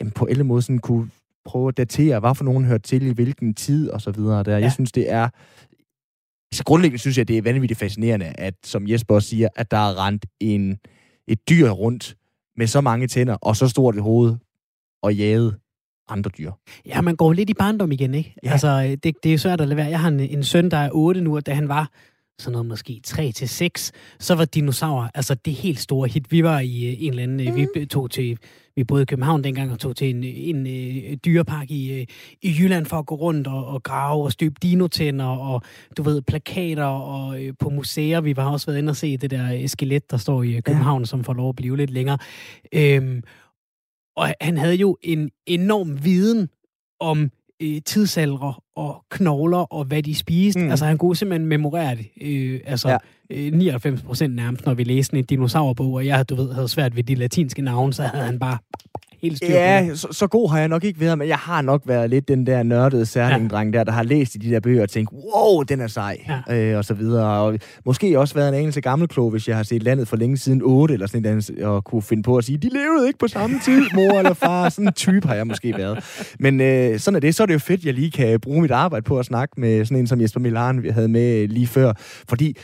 jamen, på alle måder sådan kunne prøve at datere, hvad for nogen hørte til i hvilken tid, og så videre. Der. Ja. Jeg synes, det er så grundlæggende synes jeg, det er vanvittigt fascinerende, at som Jesper også siger, at der er rent en, et dyr rundt med så mange tænder og så stort et hoved og jaget andre dyr. Ja, man går lidt i barndom igen, ikke? Ja. Altså, det, det er svært at lade være. Jeg har en, en søn, der er 8 nu, og da han var sådan noget måske 3 til 6, så var dinosaurer altså det helt store hit. Vi var i øh, en eller anden, mm. vi tog til vi boede i København dengang og tog til en, en, en dyrepark i, i Jylland for at gå rundt og, og grave og støbe dinotænder og du ved, plakater og øh, på museer. Vi har også været inde og se det der skelet, der står i København, ja. som får lov at blive lidt længere. Øhm, og han havde jo en enorm viden om øh, tidsalder og knogler og hvad de spiste. Mm. Altså han kunne simpelthen memorere det. Øh, altså ja. øh, 99 procent nærmest, når vi læste en dinosaurbog, og jeg du ved, havde svært ved de latinske navne, så havde han bare helt styr Ja, så, så god har jeg nok ikke været, men jeg har nok været lidt den der nørdede særlingdreng der, der har læst i de der bøger og tænkt, wow, den er sej, Ja. øh, og så videre. Og måske også været en anelse gammelklog, hvis jeg har set landet for længe siden 8, eller sådan et andet, og kunne finde på at sige, de levede ikke på samme tid, mor eller far. Sådan en type har jeg måske været. Men øh, sådan er det. Så er det jo fedt, jeg lige kan bruge mit arbejde på at snakke med sådan en som Jesper Milan, vi havde med lige før. Fordi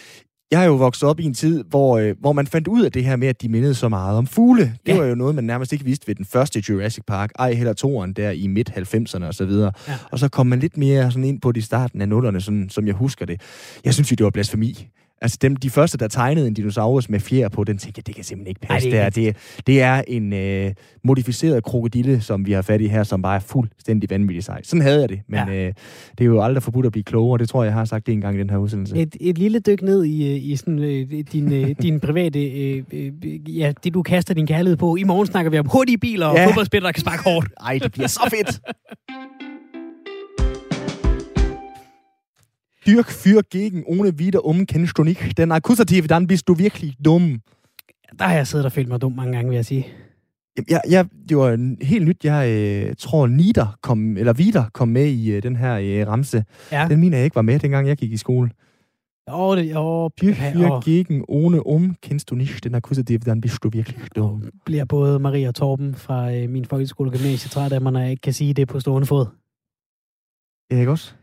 jeg har jo vokset op i en tid, hvor, øh, hvor man fandt ud af det her med, at de mindede så meget om fugle. Det Ja. var jo noget, man nærmest ikke vidste ved den første Jurassic Park, ej heller toeren der i midt-90'erne og så videre. Ja. Og så kom man lidt mere sådan ind på det i starten af nullerne, sådan, som jeg husker det. Jeg synes jo, det var blasfemi. Altså dem, de første, der tegnede en dinosaurus med fjer på, den tænkte jeg, det kan simpelthen ikke passe. Ej, det det, er er, det, det er en øh, modificeret krokodille, som vi har fat i her, som bare er fuldstændig vanvittig sej. Sådan havde jeg det, men Ja. øh, det er jo aldrig forbudt at blive klogere. Det tror jeg, jeg har sagt det en gang i den her udsendelse. Et, et lille dyk ned i, øh, i sådan, øh, din, øh, din private, øh, øh, ja, det du kaster din kærlighed på. I morgen snakker vi om hurtige biler og Ja. fodboldspillere, der kan sparke hårdt. Ej, det bliver så fedt! Dirk für gegen ohne wieder um kennst du nicht. Den Akkusative, dann bist du wirklich dumm. Der har jeg siddet og følt mig dum mange gange, vil jeg sige. Jeg, jeg, det var helt nyt. Jeg øh, tror, Nieder kom, eller Vider kom med i øh, den her øh, ramse. Ja. Den mener jeg ikke var med, dengang jeg gik i skole. Åh, det, åh, Dirk für gegen ohne um kennst du nicht. Den Akkusative, dann bist du wirklich dumm. bliver både Maria og Torben fra øh, min folkeskole og gymnasie træt af mig, når jeg ikke kan sige det på stående fod. Ja, ikke også?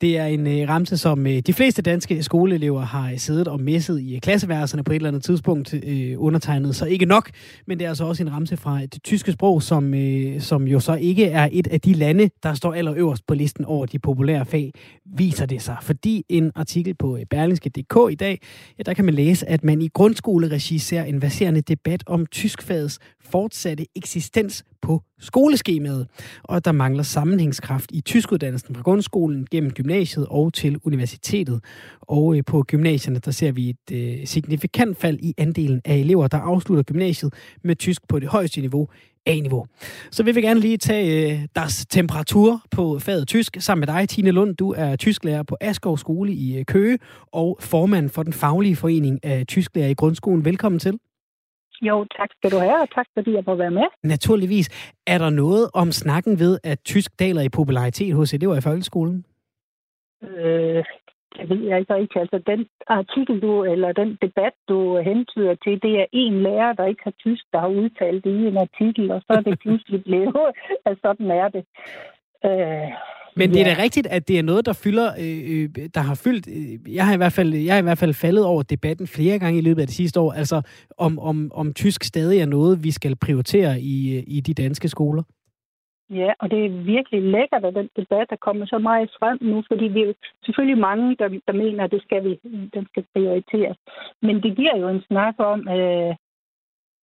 Det er en øh, ramse, som øh, de fleste danske skoleelever har øh, siddet og misset i øh, klasseværelserne på et eller andet tidspunkt øh, undertegnet. Så ikke nok, men det er altså også en ramse fra øh, det tyske sprog, som, øh, som jo så ikke er et af de lande, der står allerøverst på listen over de populære fag, viser det sig. Fordi en artikel på øh, berlingske.dk i dag, ja, der kan man læse, at man i grundskoleregi ser en verserende debat om tyskfagets fortsatte eksistens på skoleskemaet, og at der mangler sammenhængskraft i tyskuddannelsen fra grundskolen gennem gymnasiet og til universitetet. Og øh, på gymnasierne, der ser vi et øh, signifikant fald i andelen af elever, der afslutter gymnasiet med tysk på det højeste niveau, A-niveau. Så vil vi gerne lige tage øh, deres temperatur på faget tysk sammen med dig, Tine Lund. Du er tysklærer på Askov Skole i øh, Køge og formand for den faglige forening af tysklærer i grundskolen. Velkommen til. Jo, tak skal du have, og tak fordi jeg må være med. Naturligvis. Er der noget om snakken ved, at tysk daler i popularitet hos elever i folkeskolen? Øh, det ved jeg ikke rigtig. Altså, den artikel, du, eller den debat, du hentyder til, det er en lærer, der ikke har tysk, der har udtalt det i en artikel, og så er det pludselig blevet, at sådan er det. Øh, Men det er da rigtigt, at det er noget, der fylder, øh, øh, der har fyldt. Øh, jeg har i hvert fald, jeg har i hvert fald faldet over debatten flere gange i løbet af det sidste år. Altså om, om, om tysk stadig er noget, vi skal prioritere i, øh, i de danske skoler. Ja, og det er virkelig lækkert, at den debat er kommet så meget frem nu, fordi vi er selvfølgelig mange, der, der mener, at det skal vi, den skal prioriteres. Men det giver jo en snak om, øh,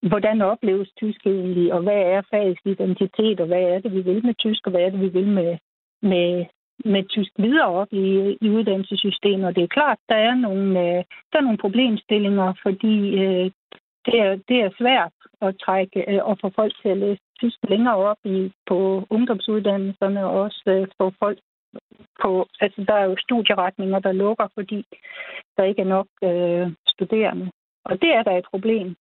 hvordan opleves tysk egentlig, og hvad er fagets identitet, og hvad er det, vi vil med tysk, og hvad er det, vi vil med, med, med tysk videre op i, i uddannelsessystemet. Og det er klart, der er nogle, øh, der er nogle problemstillinger, fordi øh, det, er, det er svært at trække øh, og få folk til at læse tysk længere op i, på ungdomsuddannelserne, og også øh, få folk på... Altså, der er jo studieretninger, der lukker, fordi der ikke er nok øh, studerende. Og det er da et problem.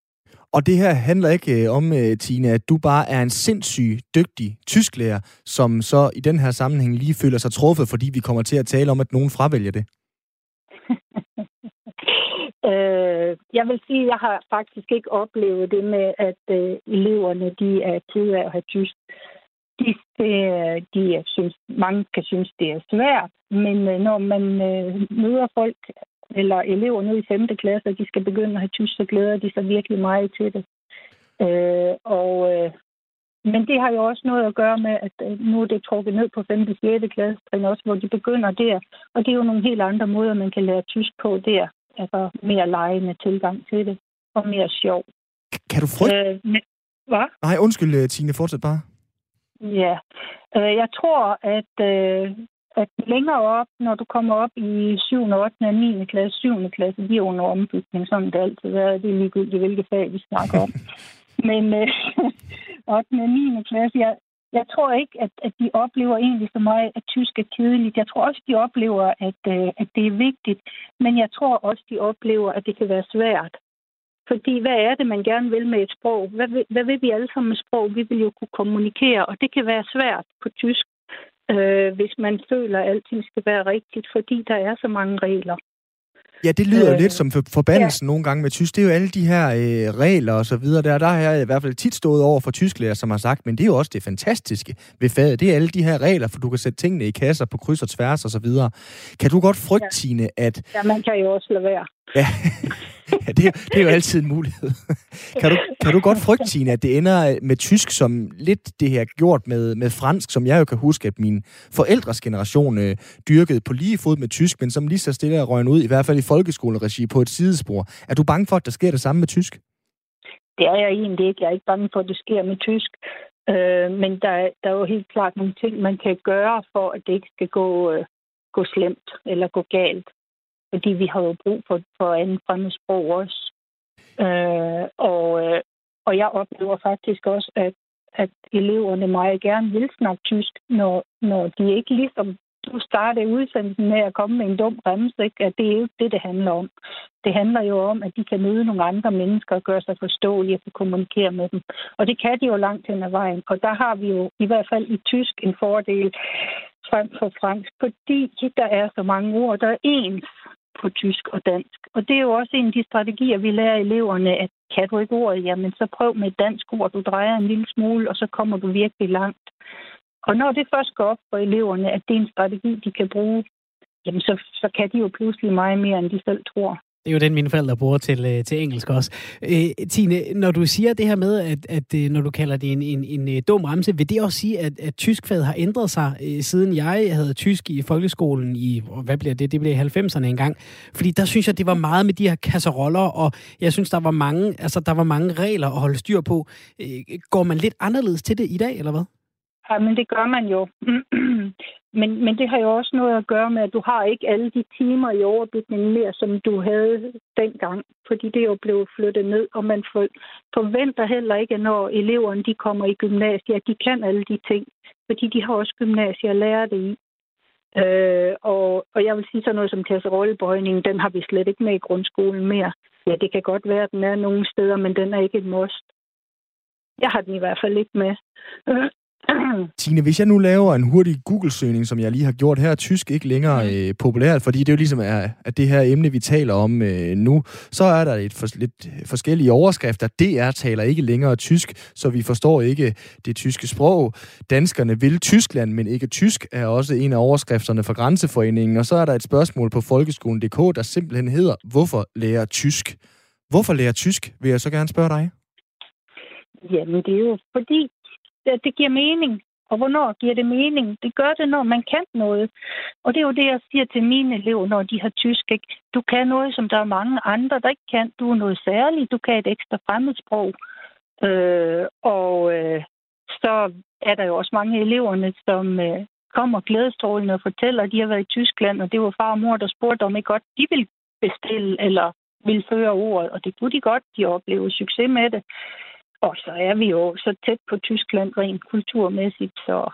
Og det her handler ikke øh, om, øh, Tina, at du bare er en sindssyg dygtig tysklærer, som så i den her sammenhæng lige føler sig truffet, fordi vi kommer til at tale om, at nogen fravælger det. øh, jeg vil sige, at jeg har faktisk ikke oplevet det med, at øh, eleverne de er ked af at have tysk. De, de, de synes, mange kan synes, det er svært, men øh, når man øh, møder folk eller elever nede i 5. klasse, og de skal begynde at have tysk, så glæder de sig virkelig meget til det. Øh, og, øh, men det har jo også noget at gøre med, at øh, nu er det trukket ned på 5. og 6. klasse, også hvor de begynder der. Og det er jo nogle helt andre måder, man kan lære tysk på der. Altså mere legende tilgang til det, og mere sjov. Kan du frygte? Øh, men, hvad? Nej, undskyld, øh, Tine, fortsæt bare. Ja, øh, jeg tror, at, øh, at længere op, når du kommer op i 7., 8. og 9. klasse, 7. klasse, de er under ombygning, sådan det altid været. Det er ligegyldigt, hvilke fag vi snakker om. Men øh, 8. og 9. klasse, jeg, jeg tror ikke, at, at de oplever egentlig så meget, at tysk er kedeligt. Jeg tror også, de oplever, at, øh, at det er vigtigt. Men jeg tror også, de oplever, at det kan være svært. Fordi hvad er det, man gerne vil med et sprog? Hvad vil, hvad vil vi alle sammen med sprog? Vi vil jo kunne kommunikere, og det kan være svært på tysk, øh, hvis man føler, at alting skal være rigtigt, fordi der er så mange regler. Ja, det lyder øh, lidt som forbandelsen ja. nogle gange med tysk. Det er jo alle de her øh, regler og så videre. Der, der har jeg i hvert fald tit stået over for tysklærer, som har sagt, men det er jo også det fantastiske ved faget. Det er alle de her regler, for du kan sætte tingene i kasser på kryds og tværs og så videre. Kan du godt frygte, ja. Tine, at... Ja, man kan jo også lade være. Ja, ja det, er, det er jo altid en mulighed. kan, du, kan du godt frygte, Tine, at det ender med tysk som lidt det her gjort med, med fransk, som jeg jo kan huske, at min forældres generation øh, dyrkede på lige fod med tysk, men som lige så stille er røgnet ud, i hvert fald i folkeskoleregi på et sidespor. Er du bange for, at der sker det samme med tysk? Det er jeg egentlig ikke. Jeg er ikke bange for, at det sker med tysk. Øh, men der, der er jo helt klart nogle ting, man kan gøre for, at det ikke skal gå, øh, gå slemt eller gå galt fordi vi har jo brug for, for andet fremmedsprog også. Øh, og, øh, og jeg oplever faktisk også, at, at eleverne meget gerne vil snakke tysk, når, når de ikke ligesom du startede udsendelsen med at komme med en dum bremse, ikke? at det er jo det, det handler om. Det handler jo om, at de kan møde nogle andre mennesker og gøre sig forståelige og kommunikere med dem. Og det kan de jo langt hen ad vejen. Og der har vi jo i hvert fald i tysk en fordel frem for fransk, fordi der er så mange ord, der er ens på tysk og dansk. Og det er jo også en af de strategier, vi lærer eleverne, at kan du ikke ordet, jamen så prøv med et dansk ord, du drejer en lille smule, og så kommer du virkelig langt. Og når det først går op for eleverne, at det er en strategi, de kan bruge, jamen så, så kan de jo pludselig meget mere, end de selv tror. Det er jo den, mine forældre bruger til, øh, til engelsk også. Øh, Tine, når du siger det her med, at, at øh, når du kalder det en, en, en øh, dum ramse, vil det også sige, at, at tyskfaget har ændret sig, øh, siden jeg havde tysk i folkeskolen i, hvad bliver det, det blev i 90'erne engang. Fordi der synes jeg, det var meget med de her kasseroller, og jeg synes, der var mange, altså, der var mange regler at holde styr på. Øh, går man lidt anderledes til det i dag, eller hvad? Ja, men det gør man jo. men, men det har jo også noget at gøre med, at du har ikke alle de timer i overbygningen mere, som du havde dengang. Fordi det jo blev flyttet ned, og man forventer heller ikke, når eleverne de kommer i gymnasiet, at de kan alle de ting. Fordi de har også gymnasiet at lære det i. Øh, og, og jeg vil sige sådan noget som kasserollebøjning, den har vi slet ikke med i grundskolen mere. Ja, det kan godt være, at den er nogle steder, men den er ikke et must. Jeg har den i hvert fald ikke med. Tine, hvis jeg nu laver en hurtig Google-søgning, som jeg lige har gjort her, er tysk ikke længere mm. øh, populært, fordi det er jo ligesom er, at det her emne, vi taler om øh, nu, så er der et for, lidt forskellige overskrifter. DR taler ikke længere tysk, så vi forstår ikke det tyske sprog. Danskerne vil Tyskland, men ikke tysk, er også en af overskrifterne for Grænseforeningen. Og så er der et spørgsmål på folkeskolen.dk, der simpelthen hedder, hvorfor lærer tysk? Hvorfor lærer tysk, vil jeg så gerne spørge dig. Jamen, det er jo fordi, det, det giver mening. Og hvornår giver det mening? Det gør det, når man kan noget. Og det er jo det, jeg siger til mine elever, når de har tysk. Ikke? Du kan noget, som der er mange andre, der ikke kan. Du er noget særligt. Du kan et ekstra fremmedsprog. Øh, og øh, så er der jo også mange eleverne, som øh, kommer glædestrålende og fortæller, at de har været i Tyskland, og det var far og mor, der spurgte, om ikke godt de ville bestille eller ville føre ordet. Og det kunne de godt. De oplever succes med det. Og så er vi jo så tæt på Tyskland rent kulturmæssigt, så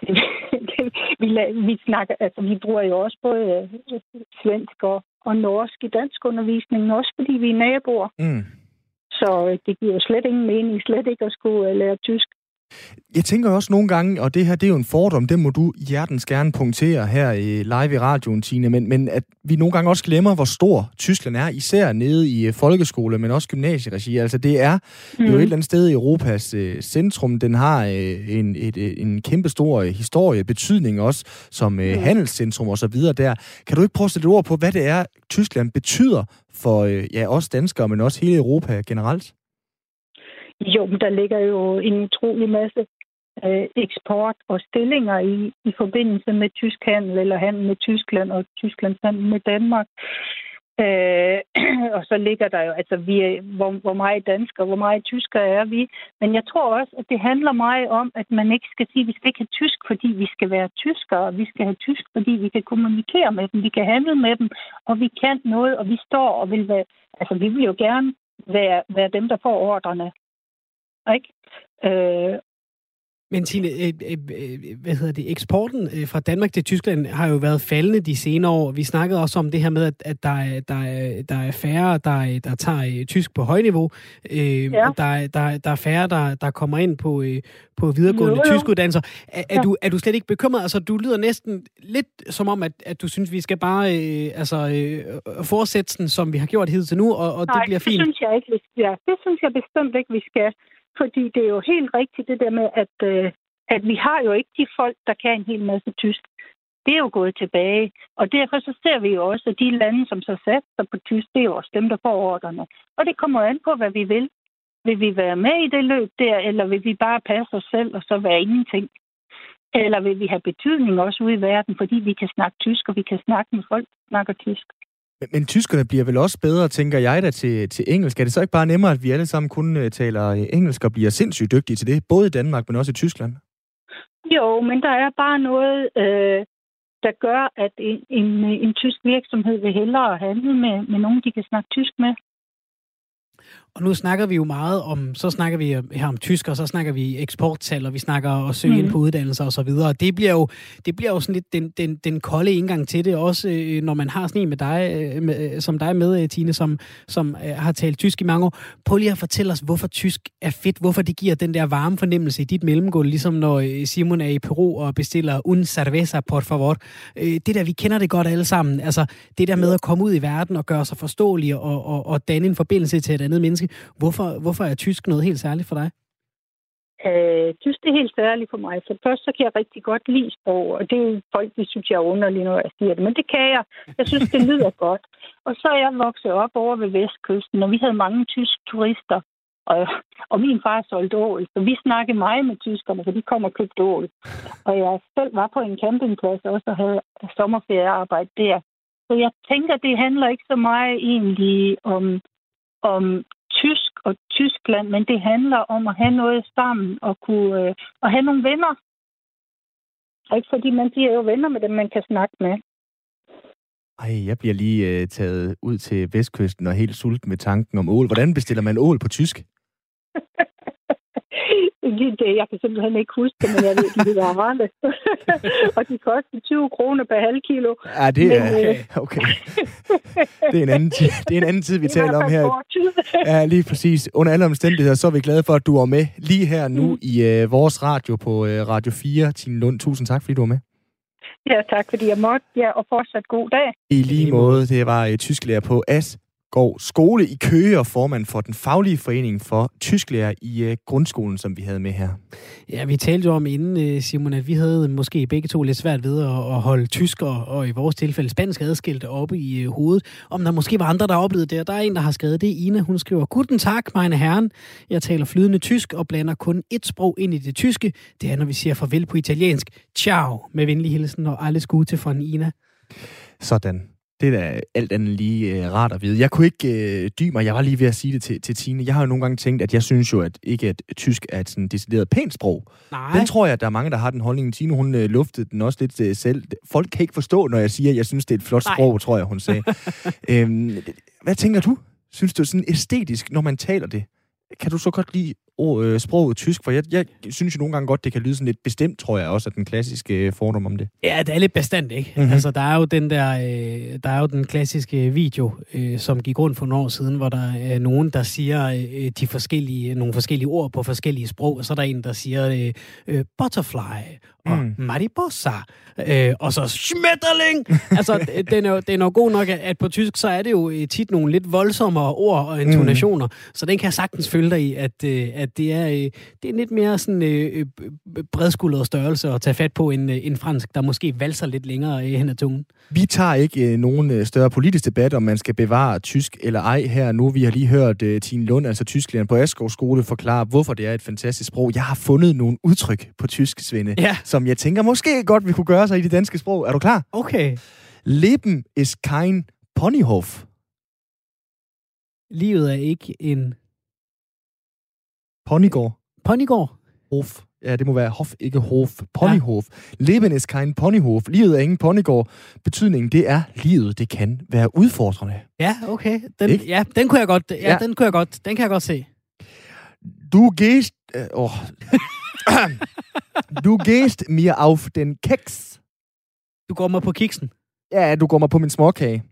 det, det, vi, vi, snakker, altså, vi bruger jo også både øh, svensk og, og norsk i dansk undervisning, også fordi vi er naboer. Mm. Så øh, det giver jo slet ingen mening, slet ikke at skulle øh, lære tysk. Jeg tænker også nogle gange, og det her det er jo en fordom, det må du hjertens gerne punktere her i live i radioen, Tine, men, men at vi nogle gange også glemmer, hvor stor Tyskland er, især nede i øh, folkeskole, men også gymnasieregi. Altså det er mm. jo et eller andet sted i Europas uh, centrum. Den har uh, en, et, en kæmpe stor uh, historie, betydning også som uh, mm. handelscentrum og så videre der. Kan du ikke prøve at sætte ord på, hvad det er, Tyskland betyder for uh, ja, os danskere, men også hele Europa generelt? Jo, men der ligger jo en utrolig masse øh, eksport og stillinger i, i forbindelse med tysk handel eller handel med Tyskland og Tysklands handel med Danmark. Øh, og så ligger der jo, altså vi er, hvor, hvor meget dansker, hvor meget tyskere er vi. Men jeg tror også, at det handler meget om, at man ikke skal sige, at vi skal ikke have tysk, fordi vi skal være tyskere. Vi skal have tysk, fordi vi kan kommunikere med dem, vi kan handle med dem, og vi kan noget, og vi står og vil være, altså vi vil jo gerne være, være dem, der får ordrene. Ikke? Øh, Men Tine, øh, øh, øh, hvad hedder det, eksporten fra Danmark til Tyskland har jo været faldende de senere år. Vi snakkede også om det her med, at, der, er, der, er, der er færre, der, der tager tysk på højniveau. Ja. der, der, der er færre, der, der kommer ind på, på videregående jo, jo. tyskuddannelser. Er, er, ja. du, er du slet ikke bekymret? Altså, du lyder næsten lidt som om, at, at du synes, vi skal bare øh, altså, øh, fortsætte den, som vi har gjort hidtil nu, og, og Nej, det bliver fint. det synes jeg ikke, vi skal. Det synes jeg bestemt ikke, vi skal. Fordi det er jo helt rigtigt det der med, at, øh, at vi har jo ikke de folk, der kan en hel masse tysk. Det er jo gået tilbage. Og derfor så ser vi jo også, at de lande, som så satser på tysk, det er jo også dem, der får ordrene. Og det kommer an på, hvad vi vil. Vil vi være med i det løb der, eller vil vi bare passe os selv og så være ingenting? Eller vil vi have betydning også ude i verden, fordi vi kan snakke tysk, og vi kan snakke med folk, der snakker tysk? Men, men tyskerne bliver vel også bedre, tænker jeg da, til, til engelsk. Er det så ikke bare nemmere, at vi alle sammen kun uh, taler øh, engelsk og bliver sindssygt dygtige til det, både i Danmark, men også i Tyskland? Jo, men der er bare noget, øh, der gør, at en, en, en tysk virksomhed vil hellere handle med, med nogen, de kan snakke tysk med. Og nu snakker vi jo meget om, så snakker vi her om tysk, og så snakker vi eksporttal, og vi snakker at søge mm. ind på uddannelser og så videre. Og det bliver jo, det bliver jo sådan lidt den, den, den kolde indgang til det, også øh, når man har sådan en med dig, øh, med, som dig med, øh, Tine, som, som øh, har talt tysk i mange år. Prøv lige at fortælle os, hvorfor tysk er fedt, hvorfor det giver den der varme fornemmelse i dit mellemgulv, ligesom når øh, Simon er i Peru og bestiller un cerveza, por favor. Øh, det der, vi kender det godt alle sammen. Altså, det der med at komme ud i verden og gøre sig forståelig og, og, og danne en forbindelse til et andet menneske, menneske. Hvorfor, hvorfor er tysk noget helt særligt for dig? Øh, tysk er helt særligt for mig. For først så kan jeg rigtig godt lide sprog, og det er folk, de synes, jeg er underlig, når jeg siger det. Men det kan jeg. Jeg synes, det lyder godt. Og så er jeg vokset op over ved Vestkysten, og vi havde mange tyske turister. Og, og min far solgte ål, så vi snakkede meget med tyskerne, for de kom og købte ål. Og jeg selv var på en campingplads også og havde sommerferiearbejde der. Så jeg tænker, det handler ikke så meget egentlig om, om tysk og Tyskland, men det handler om at have noget sammen og kunne øh, og have nogle venner. Ikke fordi man bliver jo venner med dem, man kan snakke med. Ej, jeg bliver lige øh, taget ud til Vestkysten og helt sulten med tanken om ål. Hvordan bestiller man ål på tysk? Det, jeg kan simpelthen ikke huske det, men jeg ved, de hedder Arne. og de koster 20 kroner per halv kilo. Ja, det er, men, øh, okay. det, er en anden tid, det er en anden tid, vi taler om her. ja, lige præcis. Under alle omstændigheder, så er vi glade for, at du er med lige her nu mm. i uh, vores radio på uh, Radio 4. Tine Lund, tusind tak, fordi du var med. Ja, tak fordi jeg måtte. Ja, og fortsat god dag. I lige måde, det var et tysklærer på AS går skole i Køge og formand for den faglige forening for tysklærer i uh, grundskolen, som vi havde med her. Ja, vi talte jo om inden, Simon, at vi havde måske begge to lidt svært ved at, at holde tysk og, og i vores tilfælde spansk adskilt oppe i uh, hovedet. Om der måske var andre, der oplevede det. Der er en, der har skrevet det. Ina, hun skriver, Guten Tag, meine herren. Jeg taler flydende tysk og blander kun et sprog ind i det tyske. Det er, når vi siger farvel på italiensk. Ciao, med venlig hilsen og alles gute fra Ina. Sådan. Det er da alt andet lige øh, rart at vide. Jeg kunne ikke øh, dybe mig, jeg var lige ved at sige det til, til Tine. Jeg har jo nogle gange tænkt, at jeg synes jo, at ikke at tysk er et sådan decideret pænt sprog. Nej. Den tror jeg, at der er mange, der har den holdning. Tine, hun øh, luftede den også lidt øh, selv. Folk kan ikke forstå, når jeg siger, at jeg synes, det er et flot Nej. sprog, tror jeg, hun sagde. øhm, hvad tænker du? Synes du sådan æstetisk, når man taler det? Kan du så godt lide øh, sproget tysk? For jeg, jeg synes jo nogle gange godt, det kan lyde sådan lidt bestemt, tror jeg også, at den klassiske øh, fordom om det. Ja, det er lidt bestemt, ikke? Mm-hmm. Altså, der er jo den der, øh, der er jo den klassiske video, øh, som gik rundt for nogle år siden, hvor der er nogen, der siger øh, de forskellige, nogle forskellige ord på forskellige sprog, og så er der en, der siger øh, øh, butterfly og mm. mariposa, øh, og så schmetterling. altså, den er, den er god nok, at på tysk, så er det jo øh, tit nogle lidt voldsommere ord og intonationer, mm. så den kan jeg sagtens følge dig i, at, øh, at det er, øh, det er lidt mere sådan øh, bredskuldret størrelse at tage fat på en, en fransk, der måske valser lidt længere øh, hen ad tungen. Vi tager ikke øh, nogen større politisk debat, om man skal bevare tysk eller ej her nu. Vi har lige hørt øh, Tine Lund, altså tysklæreren på Asgaard Skole, forklare, hvorfor det er et fantastisk sprog. Jeg har fundet nogle udtryk på tysk, Svende, ja. som jeg tænker måske godt, vi kunne gøre sig i det danske sprog. Er du klar? Okay. Leben ist kein Ponyhof. Livet er ikke en Ponygård. Ponygård? Hof. Ja, det må være Hof, ikke Hof. Ponyhof. Ja. Leben ist kein Ponyhof. Livet er ingen ponygård. Betydningen, det er, livet, det kan være udfordrende. Ja, okay. Den, ja, den kunne jeg godt, ja, ja. den kunne jeg godt, den kan jeg godt se. Du gehst... Øh, oh. du gehst mir auf den Keks. Du går mig på kiksen. Ja, du går mig på min småkage.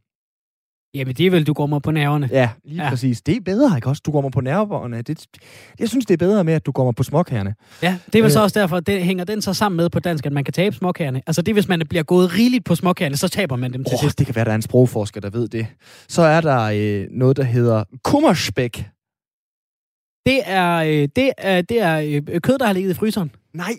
Jamen, det er vel, du går mig på nerverne. Ja, lige Ja. præcis. Det er bedre, ikke også? Du går mig på nerverne. Det, jeg synes, det er bedre med, at du går mig på småkagerne. Ja, det er vel så Øh. også derfor, det hænger den så sammen med på dansk, at man kan tabe småkagerne. Altså det, hvis man bliver gået rigeligt på småkagerne, så taber man dem til Oh, sidst. det kan være, der er en sprogforsker, der ved det. Så er der øh, noget, der hedder kummerspæk. Det er, øh, det er, det er øh, kød, der har ligget i fryseren. Nej,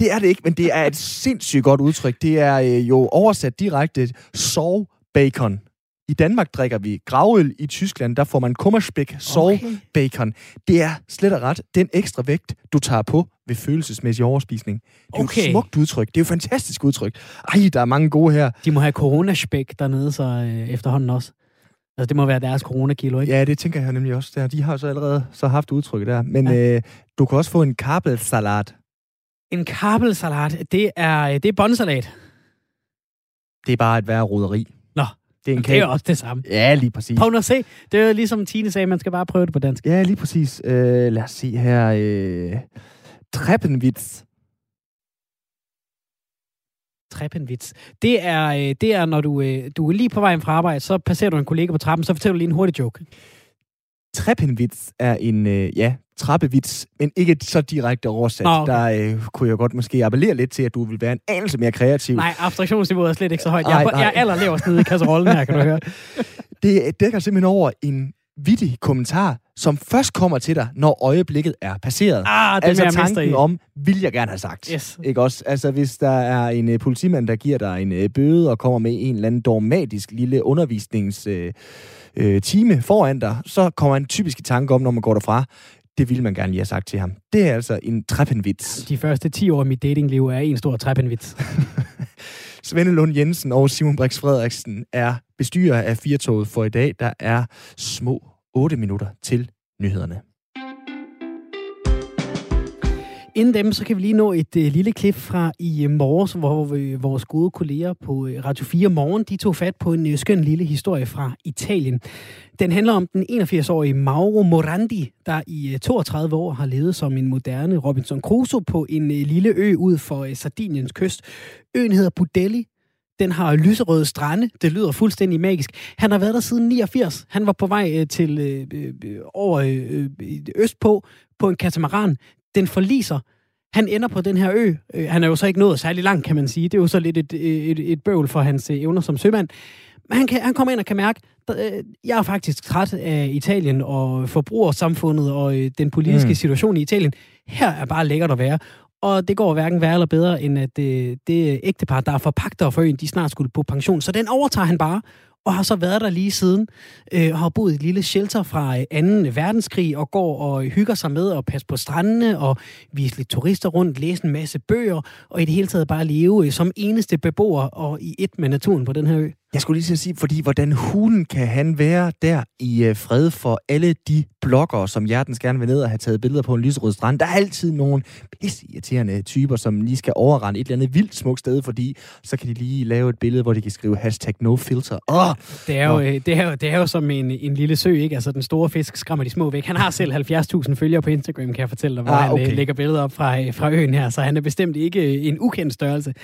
det er det ikke, men det er et sindssygt godt udtryk. Det er øh, jo oversat direkte sov bacon. I Danmark drikker vi gravøl. I Tyskland, der får man kummerspæk, sov Okay. bacon. Det er slet og ret den ekstra vægt, du tager på ved følelsesmæssig overspisning. Det er jo Okay. et smukt udtryk. Det er jo et fantastisk udtryk. Ej, der er mange gode her. De må have coronaspæk dernede så øh, efterhånden også. Altså det må være deres coronakilo, ikke? Ja, det tænker jeg nemlig også. Der. De har så allerede så haft udtrykket der. Men Ja. ja. øh, du kan også få en kabelsalat. En kabelsalat, det er, øh, det er båndsalat. Det er bare et værre roderi. Det er en Det er også det samme. Ja, lige præcis. Prøv nu at se. Det er jo ligesom Tine sagde, man skal bare prøve det på dansk. Ja, lige præcis. Øh, lad os se her. Øh, Treppenwitz. Treppenvits. Det er, øh, det er når du, øh, du er lige på vejen fra arbejde, så passerer du en kollega på trappen, så fortæller du lige en hurtig joke. Treppenwitz er en, øh, ja, trappevits, men ikke så direkte oversat. Nå, okay. Der øh, kunne jeg godt måske appellere lidt til, at du vil være en anelse mere kreativ. Nej, abstraktionsniveauet er slet ikke så højt. Jeg, Nej, på- jeg er nej. allerleverst nede i kasserollen her, kan du høre. Det dækker simpelthen over en vittig kommentar, som først kommer til dig, når øjeblikket er passeret. Ah, det altså er tanken i. om, vil jeg gerne have sagt. Yes. Ikke også? Altså, hvis der er en uh, politimand, der giver dig en uh, bøde og kommer med en eller anden dogmatisk lille undervisningstime uh, time foran dig, så kommer en typisk i tanke om, når man går derfra, det ville man gerne lige have sagt til ham. Det er altså en treppenvits. De første 10 år af mit datingliv er en stor treppenvits. Svende Lund Jensen og Simon Brix Frederiksen er bestyrer af Firtoget for i dag. Der er små 8 minutter til nyhederne. Inden dem, så kan vi lige nå et øh, lille klip fra i øh, morges, hvor øh, vores gode kolleger på øh, Radio 4 Morgen, de tog fat på en øh, skøn lille historie fra Italien. Den handler om den 81-årige Mauro Morandi, der i øh, 32 år har levet som en moderne Robinson Crusoe på en øh, lille ø ud for øh, Sardiniens kyst. Øen hedder Budelli. Den har lyserøde strande. Det lyder fuldstændig magisk. Han har været der siden 89. Han var på vej øh, til øh, øh, øh, over øh, øh, østpå på en katamaran. Den forliser. Han ender på den her ø. Øh, Han er jo så ikke nået særlig langt, kan man sige. Det er jo så lidt et, et, et bøvl for hans øh, evner som sømand. Men han, kan, han kommer ind og kan mærke, at jeg er faktisk træt af Italien og forbrugersamfundet og øh, den politiske Mm. situation i Italien. Her er bare lækkert at være. Og det går hverken værre eller bedre, end at øh, det ægtepar, der er forpagter for øen, de snart skulle på pension. Så den overtager han bare, og har så været der lige siden. Øh, har boet i et lille shelter fra øh, 2. verdenskrig, og går og hygger sig med at passe på strandene, og vise lidt turister rundt, læse en masse bøger, og i det hele taget bare leve øh, som eneste beboer og i et med naturen på den her ø. Jeg skulle lige til at sige, fordi hvordan hulen kan han være der i øh, fred for alle de bloggere, som hjertens gerne vil ned og have taget billeder på en lyserød strand. Der er altid nogle irriterende typer, som lige skal overrende et eller andet vildt smukt sted, fordi så kan de lige lave et billede, hvor de kan skrive hashtag no filter. Åh, Det er, jo, øh, det, er jo, det er jo som en, en lille sø, ikke? Altså, den store fisk skræmmer de små væk. Han har selv 70.000 følgere på Instagram, kan jeg fortælle dig, hvor Ah, ah, okay. han øh, lægger billeder op fra, øh, fra øen her, så han er bestemt ikke øh, en ukendt størrelse.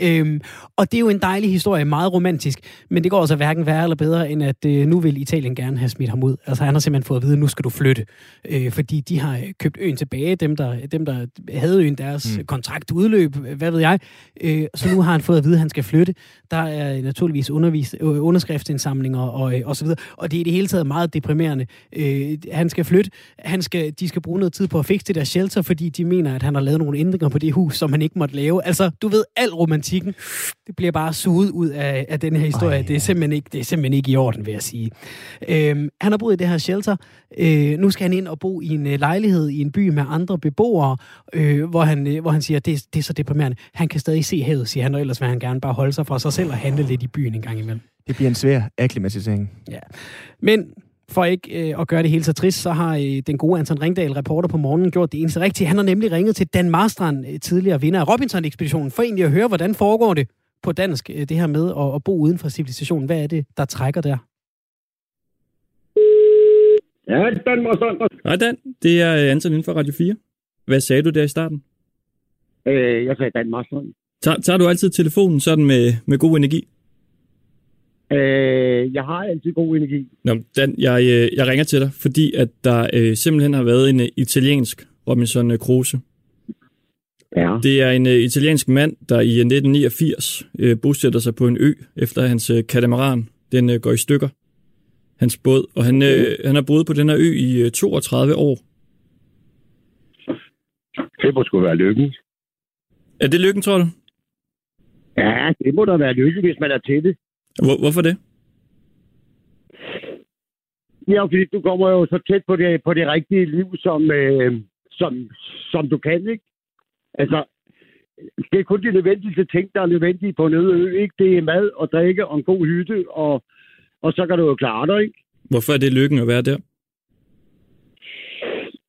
Øhm, og det er jo en dejlig historie, meget romantisk, men det går altså hverken værre eller bedre, end at øh, nu vil Italien gerne have smidt ham ud. Altså, han har simpelthen fået at vide, at nu skal du flytte, øh, fordi de har øh, købt øen tilbage, dem der, dem, der havde øen, deres Mm. mm. kontrakt udløb, øh, hvad ved jeg. Øh, så nu har han fået at vide, at han skal flytte. Der er naturligvis undervis, øh, underskriftsindsamlinger og, øh, og så videre. Og det er i det hele taget meget deprimerende. Øh, han skal flytte. Han skal, de skal bruge noget tid på at fikse det der shelter, fordi de mener, at han har lavet nogle ændringer på det hus, som han ikke måtte lave. Altså, du ved, al romantikken, det bliver bare suget ud af, af den her historie. Ej. Det er, simpelthen ikke, det er simpelthen ikke i orden, vil jeg sige. Øh, han har boet i det her shelter. Øh, nu skal han ind og bo i en øh, lejlighed i en by med andre beboere, øh, hvor, han, øh, hvor han siger, at det, det er så deprimerende. Han kan stadig se havet, siger han, og ellers vil han gerne bare holde sig for sig selv og handle lidt i byen en gang imellem. det bliver en svær akklimatisering. Men for ikke øh, at gøre det helt så trist, så har øh, den gode Anton Ringdal, reporter på morgenen, gjort det eneste rigtige. Han har nemlig ringet til Dan Marstrand, øh, tidligere vinder af Robinson-ekspeditionen, for egentlig at høre, hvordan foregår det på dansk, øh, det her med at, at bo uden for civilisationen. Hvad er det, der trækker der? Ja, Dan Marstrand. Hej Dan, det er øh, Anton inden for Radio 4. hvad sagde du der i starten? Øh, jeg sagde Danmark. Tager, tager du altid telefonen sådan med, med god energi? Øh, jeg har altid god energi. Nå, Dan, jeg, øh, jeg ringer til dig, fordi at der øh, simpelthen har været en italiensk Robinson Crusoe. Ja. Det er en øh, italiensk mand, der i 1989 øh, bosætter sig på en ø, efter hans øh, katamaran den øh, går i stykker. Hans båd, og han, øh, han har boet på den her ø i øh, 32 år. Det må sgu være lykken. Er det lykken, tror du? Ja, det må da være lykken, hvis man er til det. Hvor, hvorfor det? Ja, fordi du kommer jo så tæt på det, på det rigtige liv, som, øh, som, som du kan, ikke? Altså, det er kun de nødvendigste ting, der er nødvendige på en øde ø, ikke? Det er mad og drikke og en god hytte, og, og så kan du jo klare dig, ikke? Hvorfor er det lykken at være der?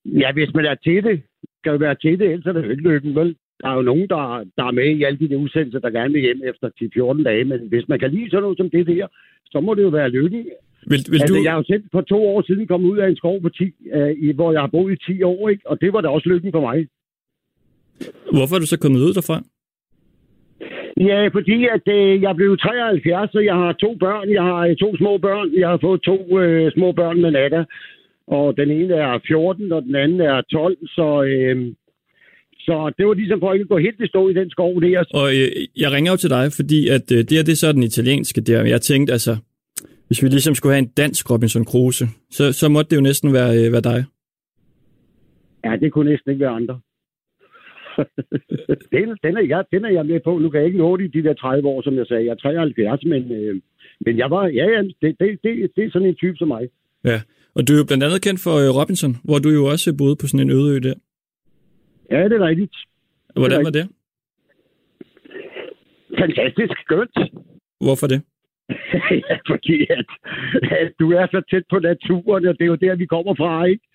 Ja, hvis man er til det, skal jo være til det, ellers er det lykken, vel? Der er jo nogen, der, der er med i alle de udsendelser, der gerne vil hjem efter 10-14 dage, men hvis man kan lide sådan noget som det der, så må det jo være lykken. Vil, vil altså, du... jeg har jo selv for to år siden kommet ud af en skov, på 10, øh, i, hvor jeg har boet i 10 år, ikke? og det var da også lykken for mig. Hvorfor er du så kommet ud derfra? Ja, fordi at øh, jeg blev 73, så jeg har to børn. Jeg har øh, to små børn. Jeg har fået to øh, små børn med Nada. Og den ene er 14, og den anden er 12. Så, øh, så det var ligesom for ikke at gå helt i stå i den skov der. Og øh, jeg ringer jo til dig, fordi at øh, det her det er så den italienske der. Jeg tænkte altså, hvis vi ligesom skulle have en dansk Robinson Crusoe, så, så måtte det jo næsten være, øh, være dig. Ja, det kunne næsten ikke være andre. Den, den, er jeg, den er jeg med på. Nu kan jeg ikke nå det i de der 30 år, som jeg sagde. Jeg er 73, men, øh, men jeg var, ja, ja, det, det, det, det er sådan en type som mig. Ja, og du er jo blandt andet kendt for øh, Robinson, hvor du jo også boede på sådan en øde ø der. Ja, det er rigtigt. Hvordan det var det? Fantastisk skønt. Hvorfor det? ja, fordi at, at du er så tæt på naturen, og det er jo der, vi kommer fra, ikke?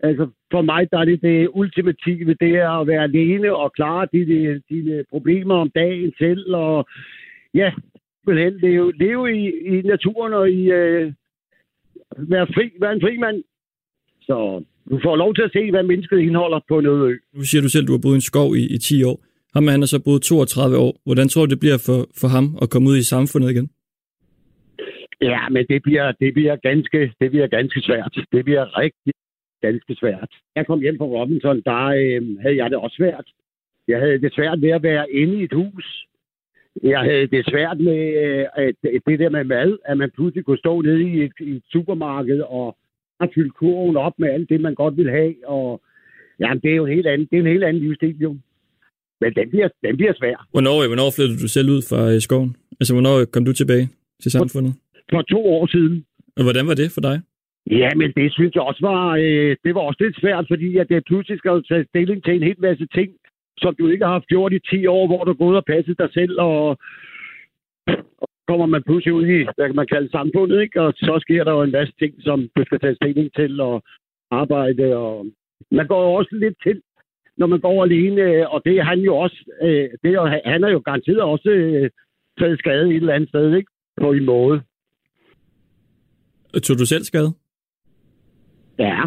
Altså, for mig der er det det ultimative, det er at være alene og klare dine, dine problemer om dagen selv, og ja, det er jo leve i, i naturen og i, øh, være, fri, være en fri mand. Så du får lov til at se, hvad mennesket indeholder på noget ø. Nu siger du selv, at du har boet i en skov i, i 10 år. Ham han har så boet 32 år. Hvordan tror du, det bliver for, for ham at komme ud i samfundet igen? Ja, men det bliver, det bliver, ganske, det bliver ganske svært. Det bliver rigtig ganske svært. Jeg kom hjem fra Robinson, der øh, havde jeg det også svært. Jeg havde det svært med at være inde i et hus. Jeg havde det svært med øh, at, det der med mad, at man pludselig kunne stå nede i et, i et supermarked og har fyldt kurven op med alt det, man godt vil have. Og, ja, det er jo en helt anden, det er en helt anden livsstil, jo. Men den bliver, den bliver svær. Hvornår, hvornår flyttede du selv ud fra øh, skoven? Altså, hvornår kom du tilbage til samfundet? For, for to år siden. Og hvordan var det for dig? Ja, men det synes jeg også var, øh, det var også lidt svært, fordi at det pludselig skal tage stilling til en hel masse ting, som du ikke har haft gjort i 10 år, hvor du er gået og passet dig selv, og, og kommer man pludselig ud i, hvad kan man kalde samfundet, ikke? og så sker der jo en masse ting, som du skal tage stilling til, og arbejde, og man går jo også lidt til, når man går alene, øh, og det er han jo også, øh, det er, han er jo garanteret også øh, taget skade et eller andet sted, ikke? På en måde. Tog du selv skade? Ja.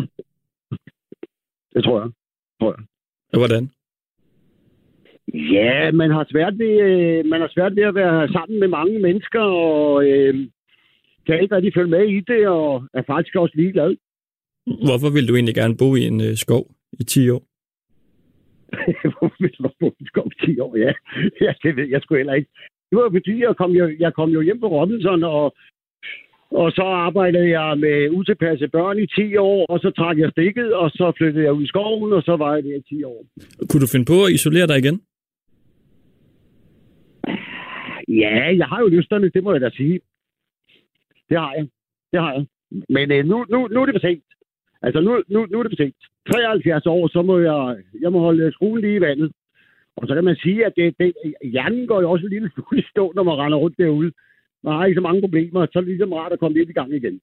Det tror jeg. Tror jeg. Og hvordan? Ja, man har svært ved, øh, man har svært ved at være sammen med mange mennesker, og øh, kan ikke rigtig følge med i det, og er faktisk også ligeglad. Hvorfor vil du egentlig gerne bo i en øh, skov i 10 år? Hvorfor vil du bo i en skov i 10 år? Ja, ja det ved jeg sgu heller ikke. Det var fordi, jeg kom jo, jeg kom jo hjem på Robinson, og og så arbejdede jeg med utilpassede børn i 10 år, og så trak jeg stikket, og så flyttede jeg ud i skoven, og så var jeg der i 10 år. Kunne du finde på at isolere dig igen? Ja, jeg har jo lysterne, det må jeg da sige. Det har jeg. Det har jeg. Men øh, nu, nu, nu er det for sent. Altså, nu, nu, nu er det for sent. 73 år, så må jeg, jeg må holde skruen lige i vandet. Og så kan man sige, at det, det, hjernen går jo også en lille smule stå, når man render rundt derude man har ikke så mange problemer, så er det ligesom rart at komme lidt i gang igen.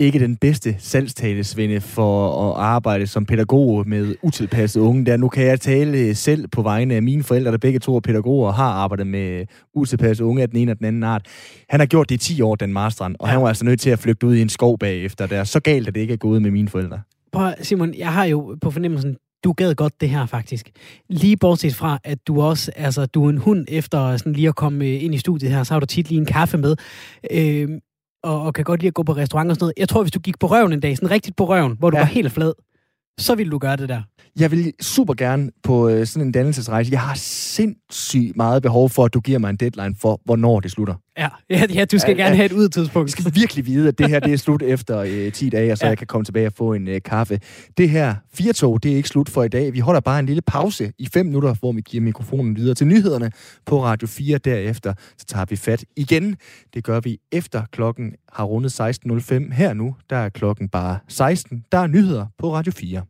Ikke den bedste salgstale, Svende, for at arbejde som pædagog med utilpassede unge. Der nu kan jeg tale selv på vegne af mine forældre, der begge to er pædagoger og har arbejdet med utilpassede unge af den ene og den anden art. Han har gjort det i 10 år, den Marstrand, og ja. han var altså nødt til at flygte ud i en skov bagefter. Der så galt, at det ikke er gået med mine forældre. Prøv, Simon, jeg har jo på fornemmelsen, du gad godt det her faktisk. Lige bortset fra, at du også, altså du er en hund efter sådan lige at komme øh, ind i studiet her, så har du tit lige en kaffe med, øh, og, og kan godt lide at gå på restaurant og sådan noget. Jeg tror, hvis du gik på røven en dag, sådan rigtigt på røven, hvor du ja. var helt flad, så ville du gøre det der. Jeg vil super gerne på øh, sådan en dannelsesrejse. Jeg har sindssygt meget behov for, at du giver mig en deadline for, hvornår det slutter. Ja, ja, ja du skal ja, gerne ja, have et udtidspunkt. Jeg skal virkelig vide, at det her det er slut efter øh, 10 dage, og så ja. jeg kan komme tilbage og få en øh, kaffe. Det her tog, det er ikke slut for i dag. Vi holder bare en lille pause i 5 minutter, hvor vi giver mikrofonen videre til nyhederne på Radio 4. Derefter så tager vi fat igen. Det gør vi efter klokken har rundet 16.05. Her nu, der er klokken bare 16. Der er nyheder på Radio 4.